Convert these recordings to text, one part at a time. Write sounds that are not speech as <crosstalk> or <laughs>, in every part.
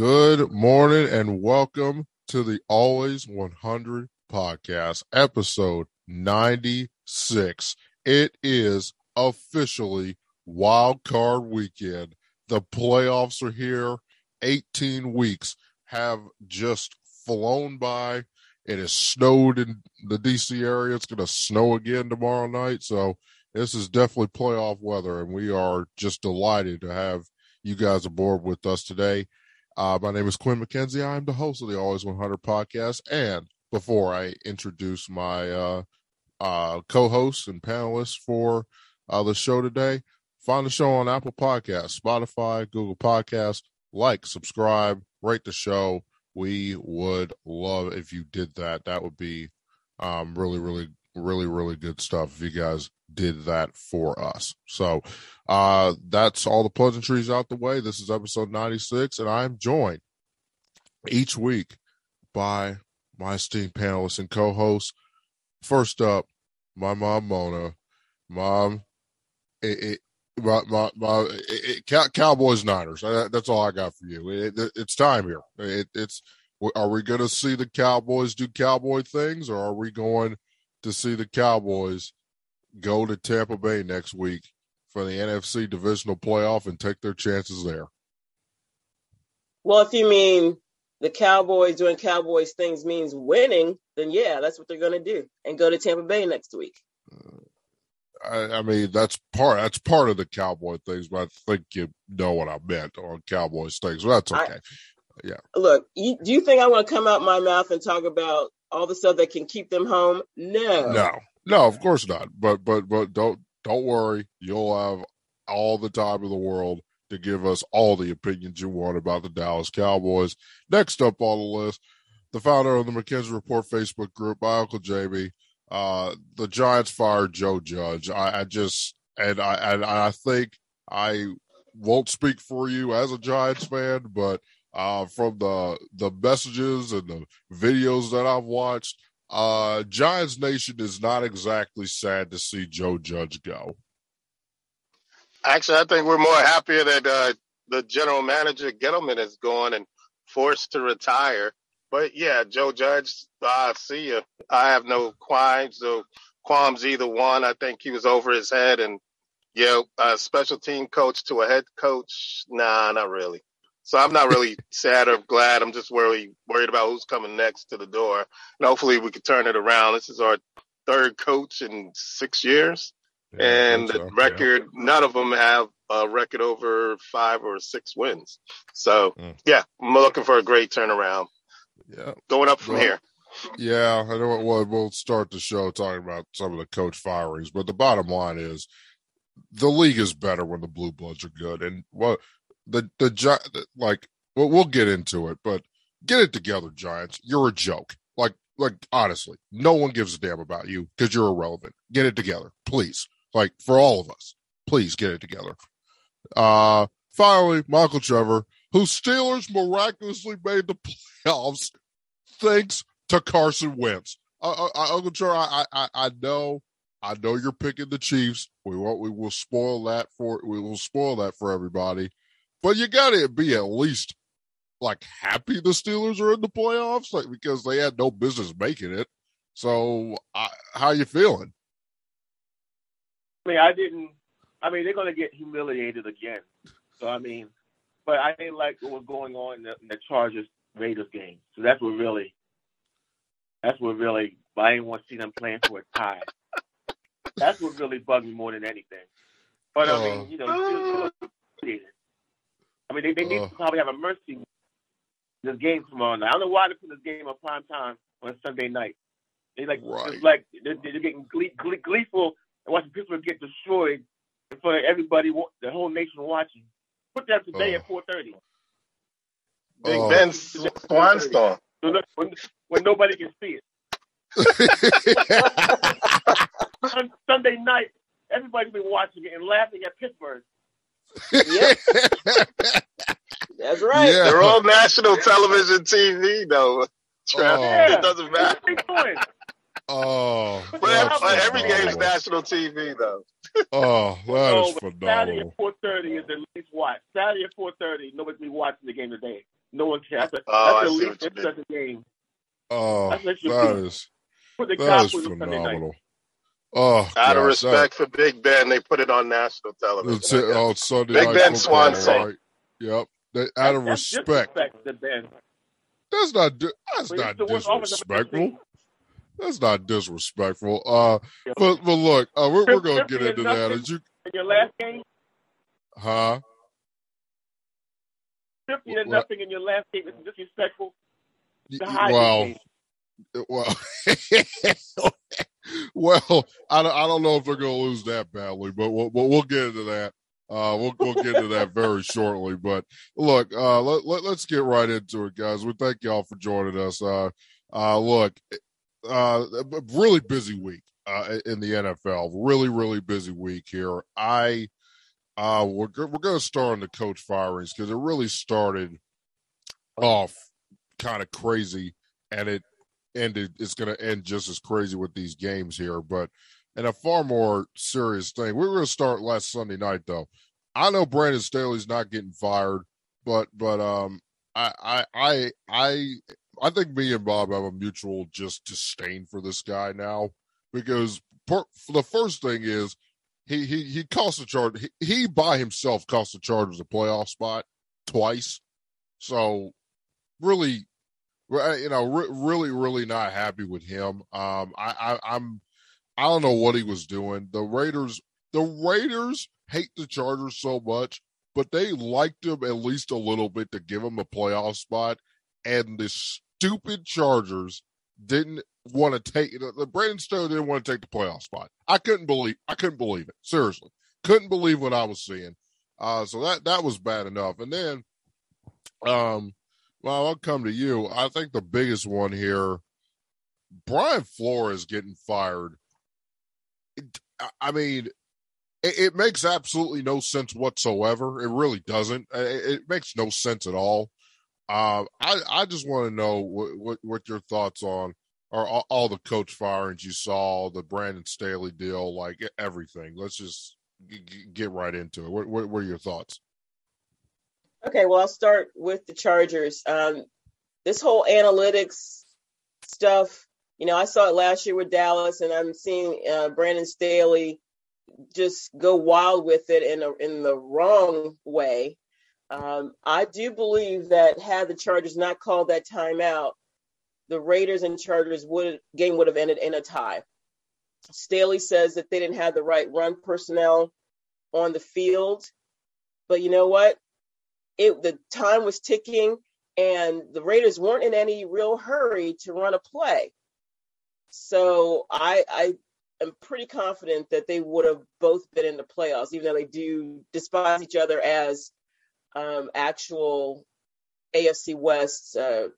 Good morning and welcome to the Always 100 podcast, episode 96. It is officially wild card weekend. The playoffs are here. 18 weeks have just flown by. It has snowed in the DC area. It's going to snow again tomorrow night. So this is definitely playoff weather, and we are just delighted to have you guys aboard with us today. Uh, my name is Quinn McKenzie. I'm the host of the Always 100 podcast. And before I introduce my uh, uh, co-hosts and panelists for uh, the show today, find the show on Apple Podcasts, Spotify, Google Podcasts. Like, subscribe, rate the show. We would love if you did that. That would be um, really, really, really, really good stuff if you guys did that for us. So uh, that's all the pleasantries out the way. This is episode 96, and I'm joined each week by my esteemed panelists and co hosts. First up, my mom, Mona. Mom, it, it, my, my, my it, Cowboys Niners. That's all I got for you. it's time here. it's are we going to see the Cowboys do cowboy things, or are we going to see the Cowboys go to Tampa Bay next week for the NFC divisional playoff and take their chances there? Well, if you mean the Cowboys doing Cowboys things means winning, then yeah, that's what they're going to do and go to Tampa Bay next week. Uh, I, I, mean, that's part that's part of the Cowboy things, but I think you know what I meant on Cowboys things. So that's okay. I, yeah. Look, you, do you think I want to come out my mouth and talk about all the stuff that can keep them home? No. No. No, of course not. But but but don't don't worry. You'll have all the time in the world to give us all the opinions you want about the Dallas Cowboys. Next up on the list, the founder of the McKenzie Report Facebook group, my Uncle Jamie. Uh, the Giants fired Joe Judge. I, I just and I and I think I won't speak for you as a Giants fan, but uh, from the the messages and the videos that I've watched, uh, Giants Nation is not exactly sad to see Joe Judge go. Actually, I think we're more happier that uh, the general manager Gettleman is gone and forced to retire. But yeah, Joe Judge, I see you. I have no qualms, no qualms either one. I think he was over his head, and yeah, a special team coach to a head coach, nah, not really. So I'm not really sad or glad. I'm just worried worried about who's coming next to the door. And hopefully we can turn it around. This is our third coach in six years. Yeah, and the so. record, yeah. none of them have a record over five or six wins. So mm. yeah, I'm looking for a great turnaround. Yeah. Going up from well, here. Yeah, I know well, we'll start the show talking about some of the coach firings, but the bottom line is the league is better when the blue bloods are good. And what the the like well, we'll get into it, but get it together, Giants. You're a joke. Like like honestly, no one gives a damn about you because you're irrelevant. Get it together, please. Like for all of us, please get it together. Uh finally, Michael Trevor, whose Steelers miraculously made the <laughs> playoffs thanks to Carson Wentz. Uh, uh, Uncle Trevor, I, I I know I know you're picking the Chiefs. We won't. We will spoil that for. We will spoil that for everybody. But you got to be at least like happy the Steelers are in the playoffs, like because they had no business making it. So, uh, how you feeling? I mean, I didn't. I mean, they're going to get humiliated again. So, I mean, but I didn't like what was going on in the, in the Chargers Raiders game. So that's what really. That's what really. I didn't want to see them playing for a tie. That's what really bugged me more than anything. But I mean, uh. you know, I mean, they, they need uh, to probably have a mercy this game tomorrow night. I don't know why they put this game on prime time on Sunday night. They like right. it's like they're, they're getting glee, glee, gleeful and watching people get destroyed in front of everybody, the whole nation watching. Put that today uh, at four thirty. Big uh, Ben Swanstorm. When, when nobody can see it. <laughs> on Sunday night, everybody's been watching it and laughing at Pittsburgh. Yeah. That's right. Yeah. They're all national television TV, though. Oh. It doesn't matter. Oh, But, that's every game's phenomenal. national TV though. Oh, that no, is oh, but Saturday at four thirty is at least watched. Saturday at four thirty, nobody's be watching the game today. No one cares. That's, Oh, that's the see least what you mean. interesting game. Oh, That's what you that do. is Put the that is Cowboys on Sunday night. phenomenal. Oh, Out of gosh, respect for Big Ben, they put it on national television. it's, I guess. oh, Sunday Big night Ben football, Swanson. right? Yep. They, out of That's respect. disrespect to That's not. That's not he's the worst offensive disrespectful. That's not disrespectful. Uh, but but look, uh, we're, we're gonna get into that. nothing. As you, In your last game, huh? fifty and nothing in your last game is disrespectful. Y- The Well, <laughs> well, <laughs> <laughs> well. I don't, I don't know if they're going to lose that badly, but we'll, but we'll get into that. Uh, we'll we'll get into that very shortly. But look, uh, let, let us get right into it, guys. We thank y'all for joining us. Uh, uh, look, uh, really busy week uh, in the NFL. Really, really busy week here. I uh, we're we're going to start on the coach firings because it really started off kind of crazy, and it ended. It's going to end just as crazy with these games here, but. And a far more serious thing. we are going to start last Sunday night, though. I know Brandon Staley's not getting fired, but but um, I I I I I think me and Bob have a mutual just disdain for this guy now because per, the first thing is he he he cost the charge he, he by himself cost the Chargers a playoff spot twice, so really, you know, re- really really not happy with him. Um, I, I I'm I don't know what he was doing. The Raiders the Raiders hate the Chargers so much, but they liked him at least a little bit to give him a playoff spot. And the stupid Chargers didn't want to take. The Brandon Staley didn't want to take the playoff spot. I couldn't believe. I couldn't believe it. Seriously, couldn't believe what I was seeing. Uh, so that that was bad enough. And then, um, well, I'll come to you. I think the biggest one here, Brian Flores getting fired. It, I- mean, it, it makes absolutely no sense whatsoever. It really doesn't. It, it makes no sense at all. Uh, I I just want to know what, what what your thoughts on are all, all the coach firings you saw, the Brandon Staley deal, like everything. Let's just g- g- get right into it. What, what what are your thoughts? Okay, well, I'll start with the Chargers. Um, this whole analytics stuff, you know, I saw it last year with Dallas, and I'm seeing uh, Brandon Staley just go wild with it in a, in the wrong way. Um, I do believe that had the Chargers not called that timeout, the Raiders and Chargers would game would have ended in a tie. Staley says that they didn't have the right run personnel on the field, but you know what? It the time was ticking, and the Raiders weren't in any real hurry to run a play. So I I am pretty confident that they would have both been in the playoffs, even though they do despise each other as um, actual AFC West, uh,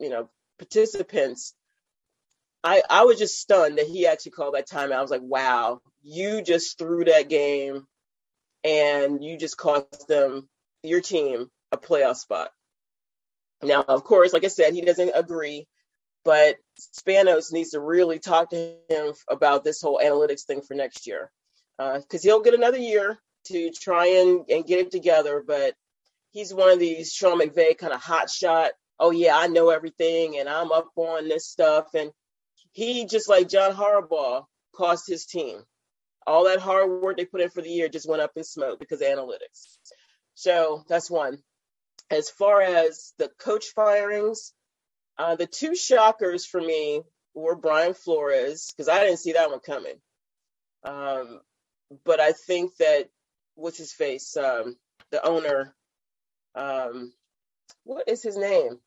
you know, participants. I I was just stunned that he actually called that timeout. I was like, wow, you just threw that game, and you just cost them your team a playoff spot. Now, of course, like I said, he doesn't agree, but Spanos needs to really talk to him about this whole analytics thing for next year, uh, because he'll get another year to try and, and get it together. But he's one of these Sean McVay kind of hot shot. Oh yeah, I know everything, and I'm up on this stuff. And he just like John Harbaugh cost his team. All that hard work they put in for the year just went up in smoke because of analytics. So that's one. As far as the coach firings, uh, the two shockers for me were Brian Flores because I didn't see that one coming. Um, but I think that what's his face, um, the owner, um, what is his name?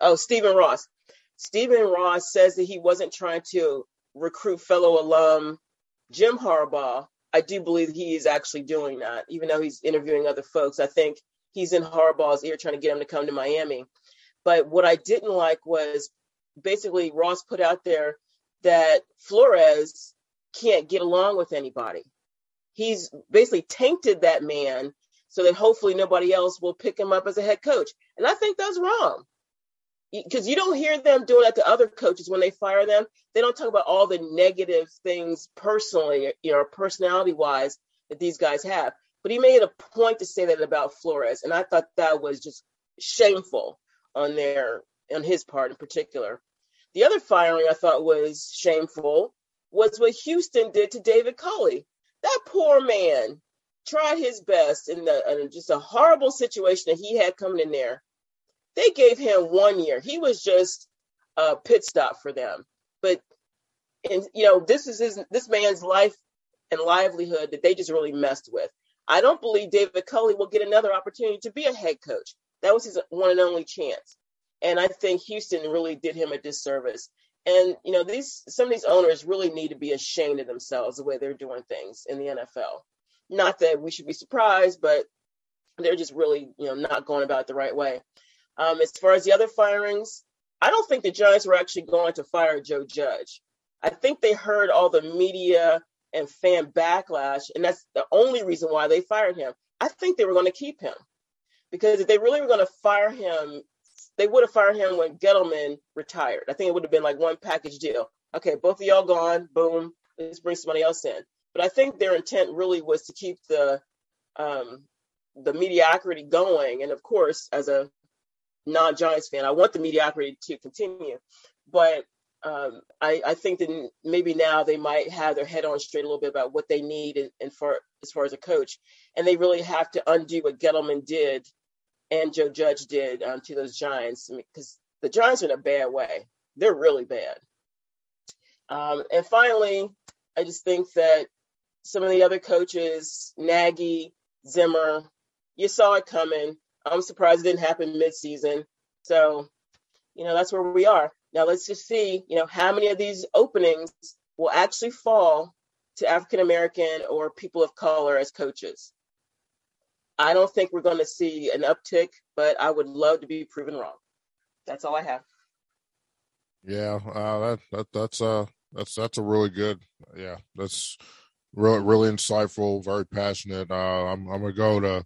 Oh, Stephen Ross. Stephen Ross says that he wasn't trying to recruit fellow alum Jim Harbaugh. I do believe he is actually doing that, even though he's interviewing other folks. I think he's in Harbaugh's ear trying to get him to come to Miami. But what I didn't like was basically Ross put out there that Flores can't get along with anybody. He's basically tainted that man so that hopefully nobody else will pick him up as a head coach. And I think that's wrong. Because you don't hear them doing that to other coaches when they fire them. They don't talk about all the negative things personally, you know, personality wise that these guys have. But he made a point to say that about Flores, and I thought that was just shameful on their on his part in particular. The other firing I thought was shameful was what Houston did to David Culley. That poor man tried his best in, the, in just a horrible situation that he had coming in there. They gave him one year. He was just a pit stop for them. But and you know this is his this man's life and livelihood that they just really messed with. I don't believe David Culley will get another opportunity to be a head coach. That was his one and only chance. And I think Houston really did him a disservice. And you know, these some of these owners really need to be ashamed of themselves the way they're doing things in the NFL. Not that we should be surprised, but they're just really, you know, not going about it the right way. Um, as far as the other firings, I don't think the Giants were actually going to fire Joe Judge. I think they heard all the media and fan backlash, and that's the only reason why they fired him. I think they were going to keep him because if they really were going to fire him, they would have fired him when Gettleman retired. I think it would have been like one package deal. Okay, both of y'all gone, boom, let's bring somebody else in. But I think their intent really was to keep the um, the mediocrity going. And of course, as a non-Giants fan, I want the mediocrity to continue. But um, I, I, think that maybe now they might have their head on straight a little bit about what they need and, and for as far as a coach, and they really have to undo what Gettleman did and Joe Judge did um, to those Giants because the Giants are in a bad way. They're really bad. Um, and finally, I just think that some of the other coaches, Nagy, Zimmer, you saw it coming. I'm surprised it didn't happen midseason. So, you know, that's where we are. Now let's just see, you know, how many of these openings will actually fall to African American or people of color as coaches. I don't think we're going to see an uptick, but I would love to be proven wrong. That's all I have. Yeah, uh, that, that that's uh that's that's a really good yeah that's really really insightful, very passionate. Uh, I'm I'm gonna go to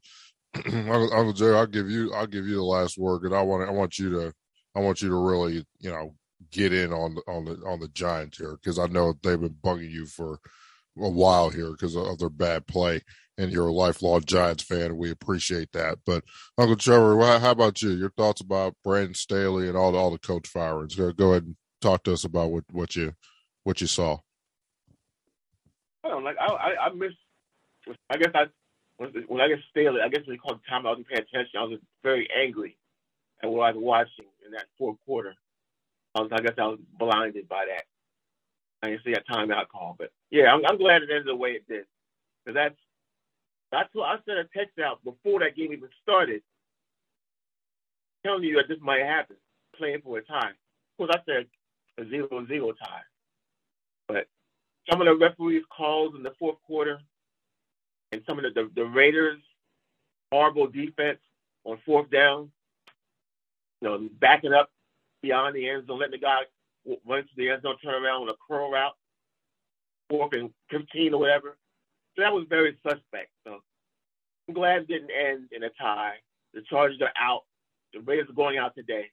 <clears throat> Uncle Joe. I'll give you I'll give you the last word, and I want I want you to I want you to really you know get in on the on the on the Giants here because I know they've been bugging you for a while here because of their bad play and you're a lifelong Giants fan. We appreciate that. But Uncle Trevor, how about you? Your thoughts about Brandon Staley and all the, all the coach firings? Go, go ahead and talk to us about what, what you what you saw. I don't like. I I, I miss. I guess I when I get Staley, I guess he called the time, I wasn't paying attention. I was very angry at what I was watching in that fourth quarter. I, was, I guess I was blinded by that. I didn't see that timeout call, but yeah, I'm, I'm glad it ended the way it did because that's that's what I sent a text out before that game even started, telling you that this might happen, playing for a tie. Of course, I said a zero-zero tie, but some of the referees' calls in the fourth quarter, and some of the, the, the Raiders' horrible defense on fourth down, you know, backing up beyond the end zone, letting the guy run to the end zone, turn around on a curl route, fourth and 15 or whatever. So that was very suspect. So I'm glad it didn't end in a tie. The Chargers are out. The Raiders are going out today.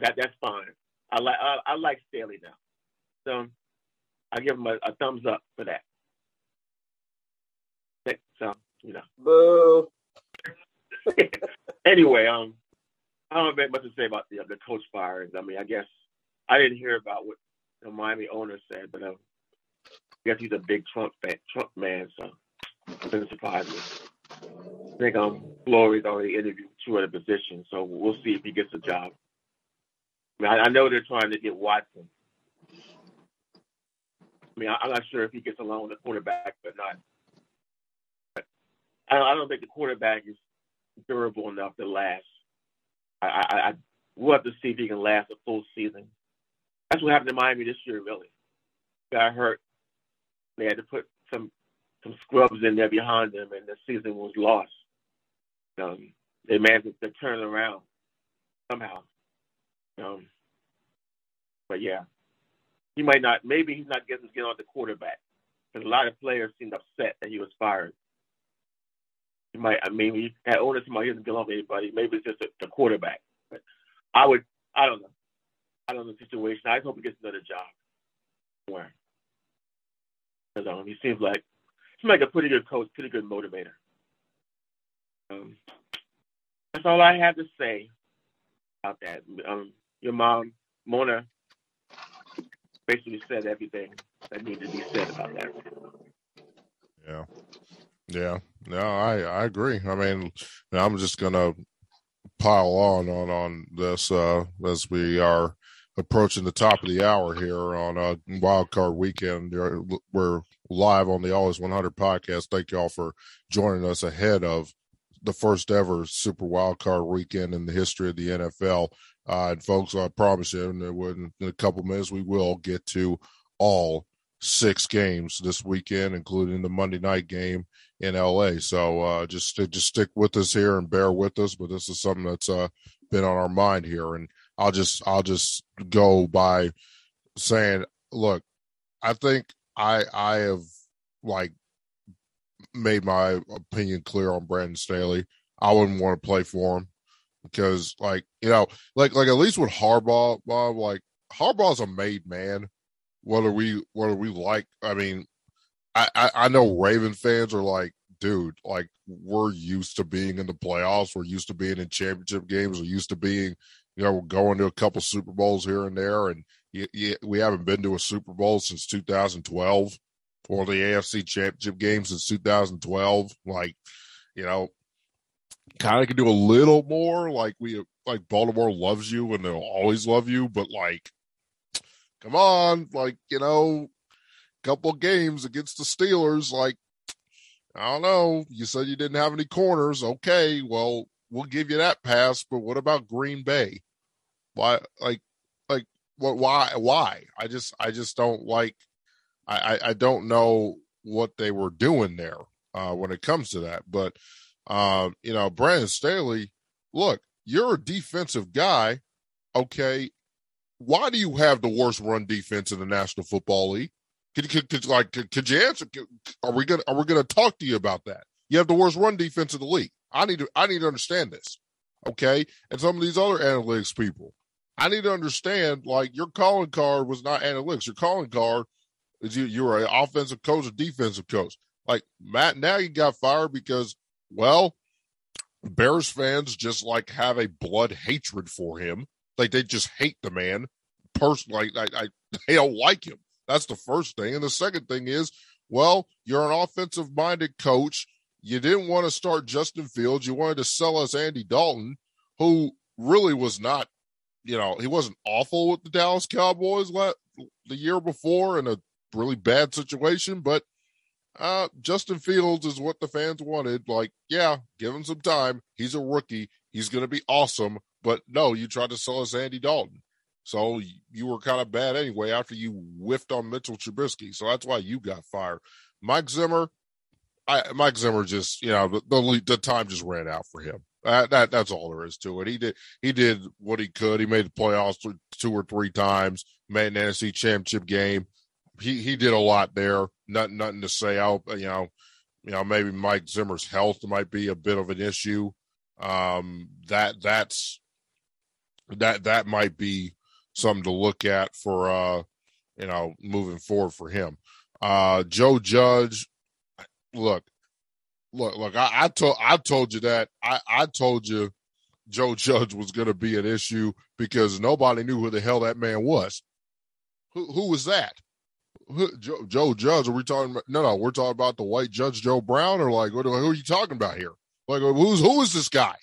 That that's fine. I like I, I like Staley now. So I give him a, a thumbs up for that. You know. Boo. <laughs> anyway, um, I don't have much to say about the the coach firings. I mean, I guess I didn't hear about what the Miami owner said, but um, I guess he's a big Trump fan, Trump man, so it doesn't surprise me. I think um Flores already interviewed two other positions, so we'll see if he gets a job. I, mean, I, I know they're trying to get Watson. I mean, I, am not sure if he gets along with the quarterback or not. I, don't, I don't think the quarterback is durable enough to last. I, I, I we'll have to see if he can last a full season. That's what happened to Miami this year, really. Got hurt. They had to put some some scrubs in there behind them, and the season was lost. Um, they managed to turn it around somehow. Um, but yeah, he might not. Maybe he's not getting get on the quarterback because a lot of players seemed upset that he was fired. He might. I mean, he had owners. He not get along with anybody. Maybe it's just a, the quarterback. But I would. I don't know. I don't know the situation. I just hope he gets another job somewhere. Because um, he seems like seems like a pretty good coach, pretty good motivator. Um, that's all I have to say about that. Um, your mom, Mona, basically said everything that needed to be said about that. Yeah. Yeah. No, I, I agree. I mean, I'm just gonna pile on on on this uh, as we are approaching the top of the hour here on a wild card weekend. We're live on the Always 100 podcast. Thank you all for joining us ahead of the first ever Super Wild Card weekend in the history of the NFL. Uh, and folks, I promise you, in a couple minutes, we will get to all six games this weekend, including the Monday night game in LA. So uh, just just stick with us here and bear with us. But this is something that's uh, been on our mind here, and I'll just I'll just go by saying, look, I think I I have like made my opinion clear on Brandon Staley. I wouldn't want to play for him because, like, you know, like like at least with Harbaugh, Bob, like Harbaugh's a made man. Whether we what whether we like, I mean, I, I I know Raven fans are like, dude, like we're used to being in the playoffs, we're used to being in championship games, we're used to being, you know, we're going to a couple Super Bowls here and there, and you, we haven't been to a Super Bowl since 2012 or the AFC Championship game since 2012. Like, you know, kind of can do a little more. Like we like Baltimore loves you and they'll always love you, but like, come on, like you know, couple games against the Steelers, like I don't know. You said you didn't have any corners. Okay, well, we'll give you that pass. But what about Green Bay? Why, like, like, what? Why? Why? I just, I just don't like I, I, don't know what they were doing there uh, when it comes to that. But, um, you know, Brandon Staley, look, you're a defensive guy. Okay. Why do you have the worst run defense in the National Football League? Could, could, could like could, could you answer? Are we gonna are we gonna talk to you about that? You have the worst run defense in the league. I need to I need to understand this. Okay, and some of these other analytics people, I need to understand like your calling card was not analytics. Your calling card is you you were an offensive coach or defensive coach. Like Matt Nagy got fired because, well, Bears fans just like have a blood hatred for him. Like they just hate the man. Personally, like I, I <laughs> they don't like him. That's the first thing. And the second thing is, well, you're an offensive minded coach. You didn't want to start Justin Fields. You wanted to sell us Andy Dalton, who really was not, you know, he wasn't awful with the Dallas Cowboys the year before in a really bad situation, but uh, Justin Fields is what the fans wanted. Like, yeah, give him some time. He's a rookie. He's going to be awesome. But no, you tried to sell us Andy Dalton. So you were kind of bad anyway after you whiffed on Mitchell Trubisky. So that's why you got fired. Mike Zimmer, I, Mike Zimmer just, you know, the, the, the time just ran out for him. That that's all there is to it. He did he did what he could. He made the playoffs two or three times, made an NFC championship game he he did a lot there. Nothing nothing to say. I'll you know, you know maybe Mike Zimmer's health might be a bit of an issue. Um, that that's that that might be something to look at for uh you know moving forward for him. Uh, Joe Judge, look, look, look. I, I told I told you that I I told you Joe Judge was going to be an issue because nobody knew who the hell that man was. Who who was that? Joe, Joe Judge? Are we talking? About, no, no, we're talking about the white Judge Joe Brown, or like, what, who are you talking about here? Like, who's who is this guy?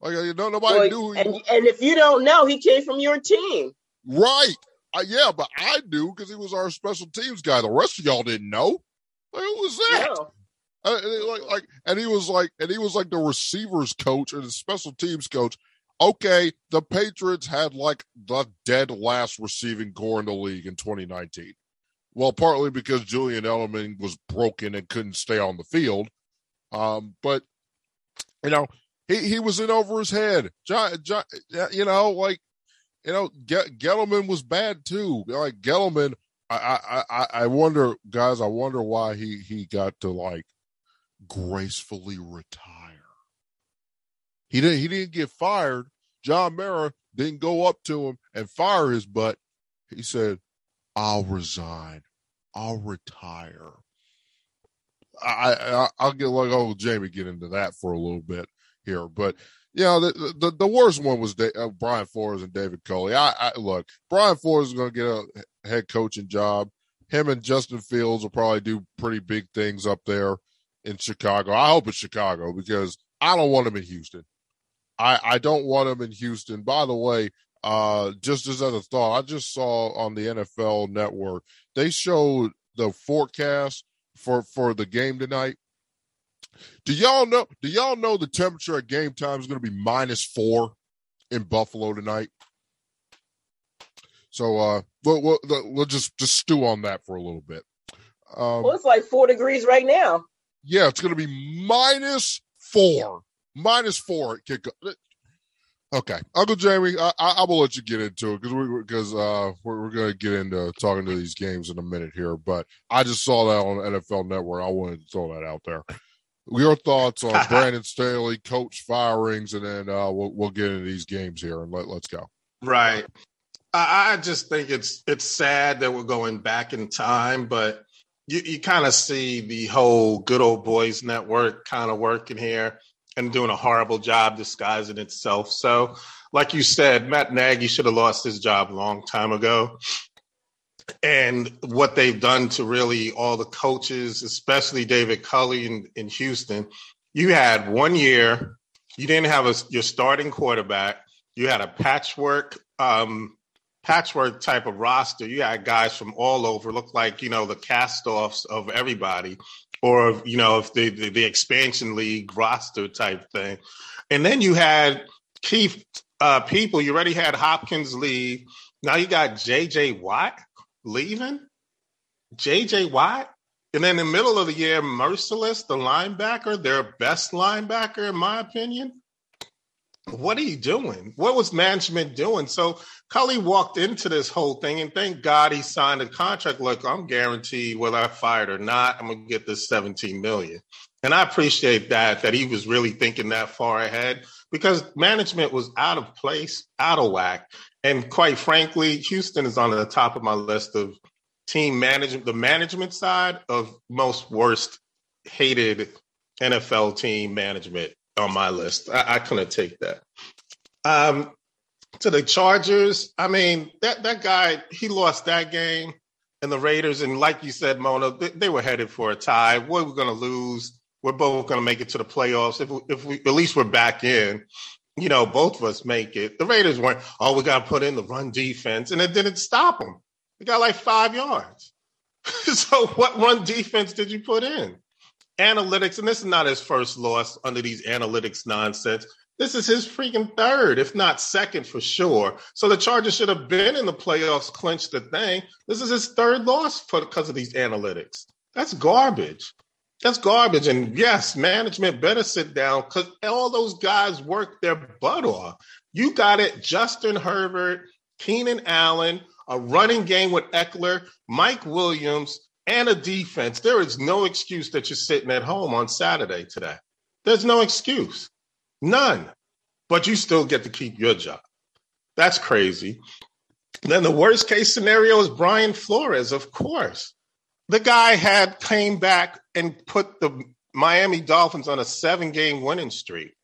Like, you know, nobody well, knew. And, and if you don't know, he came from your team, right? Uh, yeah, but I knew because he was our special teams guy. The rest of y'all didn't know. Like, who was that? Yeah. Uh, and like, like, and he was like, and he was like the receivers coach and the special teams coach. Okay, the Patriots had like the dead last receiving corps in the league in 2019. Well, partly because Julian Edelman was broken and couldn't stay on the field. Um, but you know, he, he was in over his head. John, John, you know, like you know, Get, Gettleman was bad too. Like Gettleman, I, I, I wonder, guys, I wonder why he he got to like gracefully retire. He didn't he didn't get fired. John Mara didn't go up to him and fire his butt. He said, I'll resign. I'll retire. I, I will get like old Jamie get into that for a little bit here, but you know the the, the worst one was uh, Brian Flores and David Culley. I, I look Brian Flores is going to get a head coaching job. Him and Justin Fields will probably do pretty big things up there in Chicago. I hope it's Chicago because I don't want him in Houston. I I don't want him in Houston. By the way, uh, just as a thought, I just saw on the NFL Network they showed the forecast for for the game tonight. Do y'all know? Do y'all know the temperature at game time is going to be minus four in Buffalo tonight? So uh, we'll, we'll, we'll just just stew on that for a little bit. Um, well, it's like four degrees right now. Yeah, it's going to be minus four, minus four at kick. Okay, Uncle Jamie, I, I, I will let you get into it because we because uh we're, we're going to get into talking to these games in a minute here. But I just saw that on NFL Network. I wanted to throw that out there. Your thoughts on <laughs> Brandon Staley, coach firings, and then uh, we'll we'll get into these games here and let let's go. Right. I, I just think it's it's sad that we're going back in time, but you, you kind of see the whole good old boys network kind of working here and doing a horrible job disguising itself. So, like you said, Matt Nagy should have lost his job a long time ago. And what they've done to really all the coaches, especially David Culley in, in Houston, you had one year, you didn't have a, your starting quarterback, you had a patchwork um, patchwork type of roster. You had guys from all over, look like you know the cast-offs of everybody, or you know if the, the, the expansion league roster type thing, and then you had key uh, people. You already had Hopkins leave. Now you got J.J. Watt leaving. J.J. Watt. And then in the middle of the year, Merciless, the linebacker, their best linebacker, in my opinion, what are you doing? What was management doing? So Culley walked into this whole thing, and thank God he signed a contract. Look, I'm guaranteed whether I fired or not, I'm gonna get this 17 million. And I appreciate that that he was really thinking that far ahead because management was out of place, out of whack. And quite frankly, Houston is on the top of my list of team management, the management side of most worst hated NFL team management on my list. I, I couldn't take that. Um, to the Chargers, I mean that that guy he lost that game, and the Raiders, and like you said, Mona, they, they were headed for a tie. What we're going to lose? We're both going to make it to the playoffs. If we, if we at least we're back in, you know, both of us make it. The Raiders weren't. Oh, we got to put in the run defense, and it didn't stop them. We got like five yards. <laughs> so what run defense did you put in? Analytics, and this is not his first loss under these analytics nonsense. This is his freaking third, if not second for sure. So the Chargers should have been in the playoffs, clinched the thing. This is his third loss for because of these analytics. That's garbage. That's garbage. And yes, management better sit down because all those guys work their butt off. You got it, Justin Herbert, Keenan Allen, a running game with Ekeler, Mike Williams, and a defense, there is no excuse that you're sitting at home on Saturday today. There's no excuse. None. But you still get to keep your job. That's crazy. Then the worst case scenario is Brian Flores, of course. The guy had came back and put the Miami Dolphins on a seven game winning streak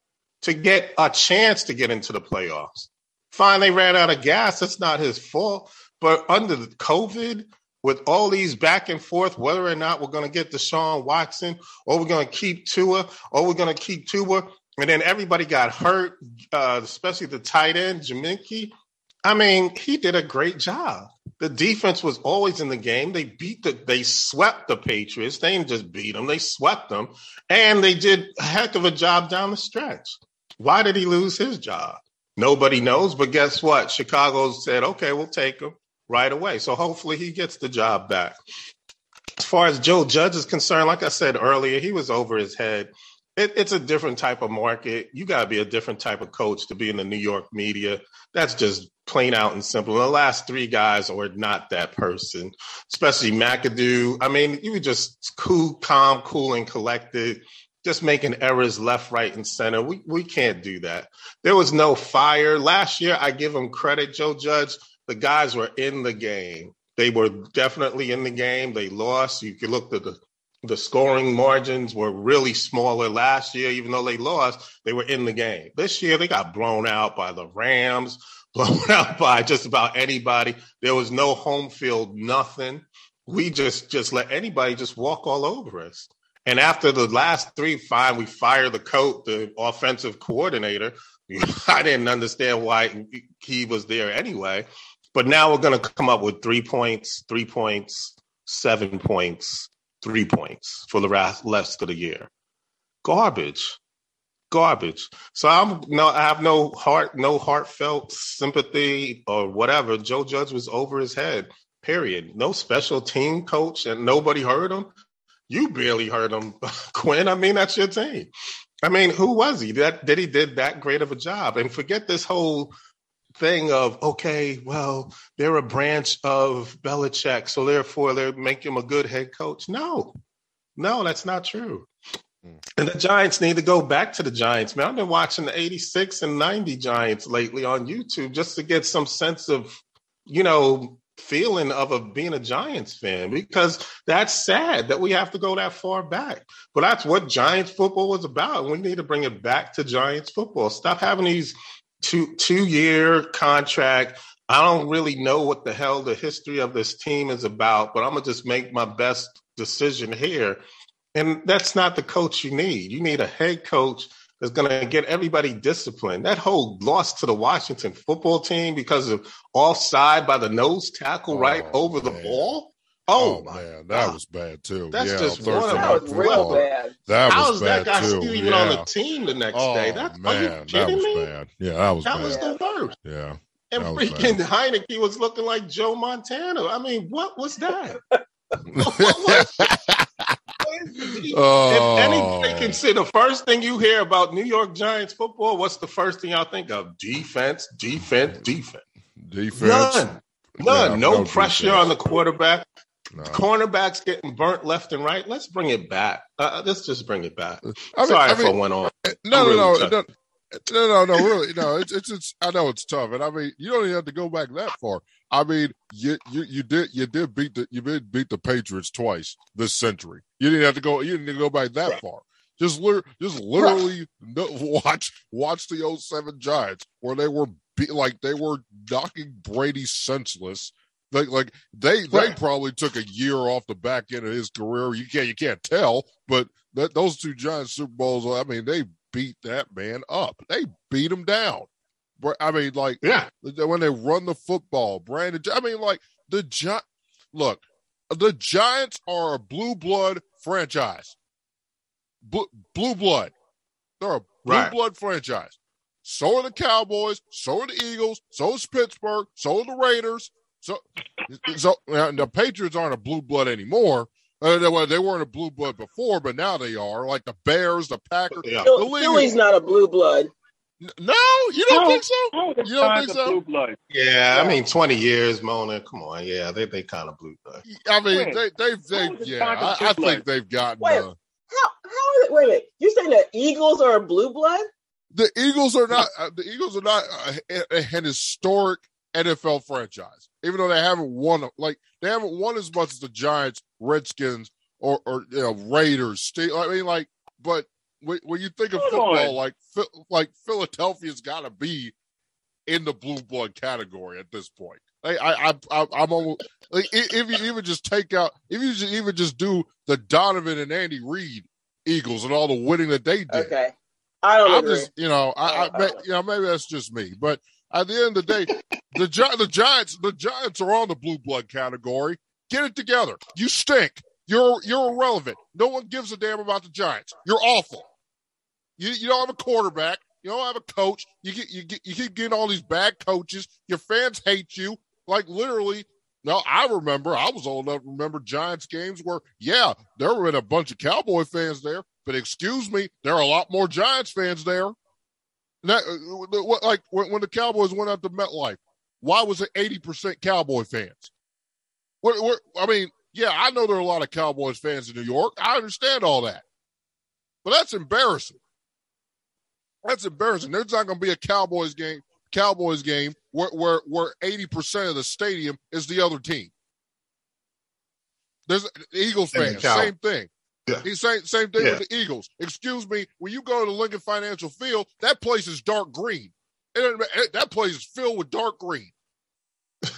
to get a chance to get into the playoffs. Fine, they ran out of gas. That's not his fault. But under the COVID, with all these back and forth, whether or not we're going to get Deshaun Watson, or we're going to keep Tua, or we're going to keep Tua, and then everybody got hurt, uh, especially the tight end Jaminki. I mean, he did a great job. The defense was always in the game. They beat the, they swept the Patriots. They didn't just beat them; they swept them, and they did a heck of a job down the stretch. Why did he lose his job? Nobody knows. But guess what? Chicago said, "Okay, we'll take him." Right away. So hopefully he gets the job back. As far as Joe Judge is concerned, like I said earlier, he was over his head. It, it's a different type of market. You got to be a different type of coach to be in the New York media. That's just plain out and simple. The last three guys were not that person, especially McAdoo. I mean, you were just cool, calm, cool, and collected just making errors left, right, and center. We we can't do that. There was no fire last year. I give them credit, Joe Judge. The guys were in the game. They were definitely in the game. They lost. You could look at the the scoring margins were really smaller last year, even though they lost, they were in the game. This year, they got blown out by the Rams, <laughs> blown out by just about anybody. There was no home field, nothing. We just just let anybody just walk all over us. And after the last three, fine, we fired the coach, the offensive coordinator. <laughs> I didn't understand why he was there anyway. But now we're going to come up with three points, three points, seven points, three points for the rest of the year. Garbage, garbage. So I'm no, I have no heart, no heartfelt sympathy or whatever. Joe Judge was over his head. Period. No special team coach, and nobody heard him. You barely heard him, <laughs> Quinn. I mean, that's your team. I mean, who was he? That did he did that great of a job? And forget this whole thing of okay, well, they're a branch of Belichick, so therefore they make him a good head coach. No, no, that's not true. Hmm. And the Giants need to go back to the Giants, man. I've been watching the 86 and 90 Giants lately on YouTube just to get some sense of, you know, feeling of a, being a Giants fan because that's sad that we have to go that far back. But that's what Giants football was about. We need to bring it back to Giants football. Stop having these two two year contract. I don't really know what the hell the history of this team is about, but I'm gonna just make my best decision here. And that's not the coach you need. You need a head coach that's going to get everybody disciplined. That whole loss to the Washington football team because of offside by the nose tackle oh, right over man. the ball. Oh, oh man, that God. was bad too. That's yeah, just one that was real bad. That How was bad that guy too. still even yeah. on the team the next oh, day? That, man, that was me? bad. Yeah, that was that bad. was the worst. Yeah. And freaking Heinicke was looking like Joe Montana. I mean, what was that? <laughs> what was <laughs> oh. If anybody can say the first thing you hear about New York Giants football, what's the first thing y'all think of? Defense, defense, defense. Defense. None. None. Yeah, no, no pressure defense. on the quarterback. No. Cornerbacks getting burnt left and right. Let's bring it back. Uh, let's just bring it back. I mean, Sorry I if I went on. no, I'm no, really no, no, no, no, no, really, no. It's, it's, it's. I know it's tough, and I mean, you don't even have to go back that far. I mean, you, you, you did, you did beat the, you did beat the Patriots twice this century. You didn't have to go, you didn't to go back that Right. far. Just, just literally no, watch, watch the 07 Giants where they were be, like they were knocking Brady senseless. Like, like they, they probably took a year off the back end of his career. You can't, you can't tell, but that those two Giants Super Bowls, I mean, they beat that man up. They beat him down. But I mean, like Yeah. when they run the football, Brandon. I mean, like the Gi- Look, the Giants are a blue blood franchise. Blue, blue blood. They're a blue Right. blood franchise. So are the Cowboys. So are the Eagles. So is Pittsburgh. So are the Raiders. So, so the Patriots aren't a blue blood anymore. Uh, they, well, they weren't a blue blood before, but now they are. Like the Bears, the Packers. Yeah. The Phil- league Philly's is- not a blue blood. No, you don't No. think so? The You don't think so? Blue blood. Yeah, I mean, 20 years, Mona. Come on. Yeah, they, they kind of blue blood. I mean, Wait. they, they've, they, Who yeah, I, I think they've gotten Wait. uh, How how is it? Wait a minute. You're saying the Eagles are a blue blood? the Eagles are not. Uh, the Eagles are not uh, a, an historic NFL franchise, even though they haven't won. Like they haven't won as much as the Giants, Redskins, or or you know Raiders. Ste- I mean, like, but when, when you think of Come football, on. like like Philadelphia's got to be in the blue blood category at this point. Like, I, I, I, I'm almost like if you even just take out, if you just, even just do the Donovan and Andy Reid Eagles and all the winning that they did. Okay. I don't I'm agree. just, you know, I, I, may- you know, maybe that's just me, but at the end of the day, the the Giants, the Giants are on the blue blood category. Get it together. You stink. You're you're irrelevant. No one gives a damn about the Giants. You're awful. You you don't have a quarterback. You don't have a coach. You get you get you keep getting all these bad coaches. Your fans hate you. Like literally. No, I remember. I was old enough to remember Giants games where, yeah, there were a bunch of Cowboy fans there, but excuse me, there are a lot more Giants fans there. That, uh, what, like when, when the Cowboys went out to MetLife, why was it eighty percent Cowboy fans? I mean, yeah, I know there are a lot of Cowboys fans in New York. I understand all that, But that's embarrassing. That's embarrassing. There's not going to be a Cowboys game, Cowboys game where where where eighty percent of the stadium is the other team. There's Eagles fans, same thing. Yeah. He's saying same thing Yeah. with the Eagles. Excuse me, when you go to Lincoln Financial Field, that place is dark green. It doesn't that place is filled with dark green.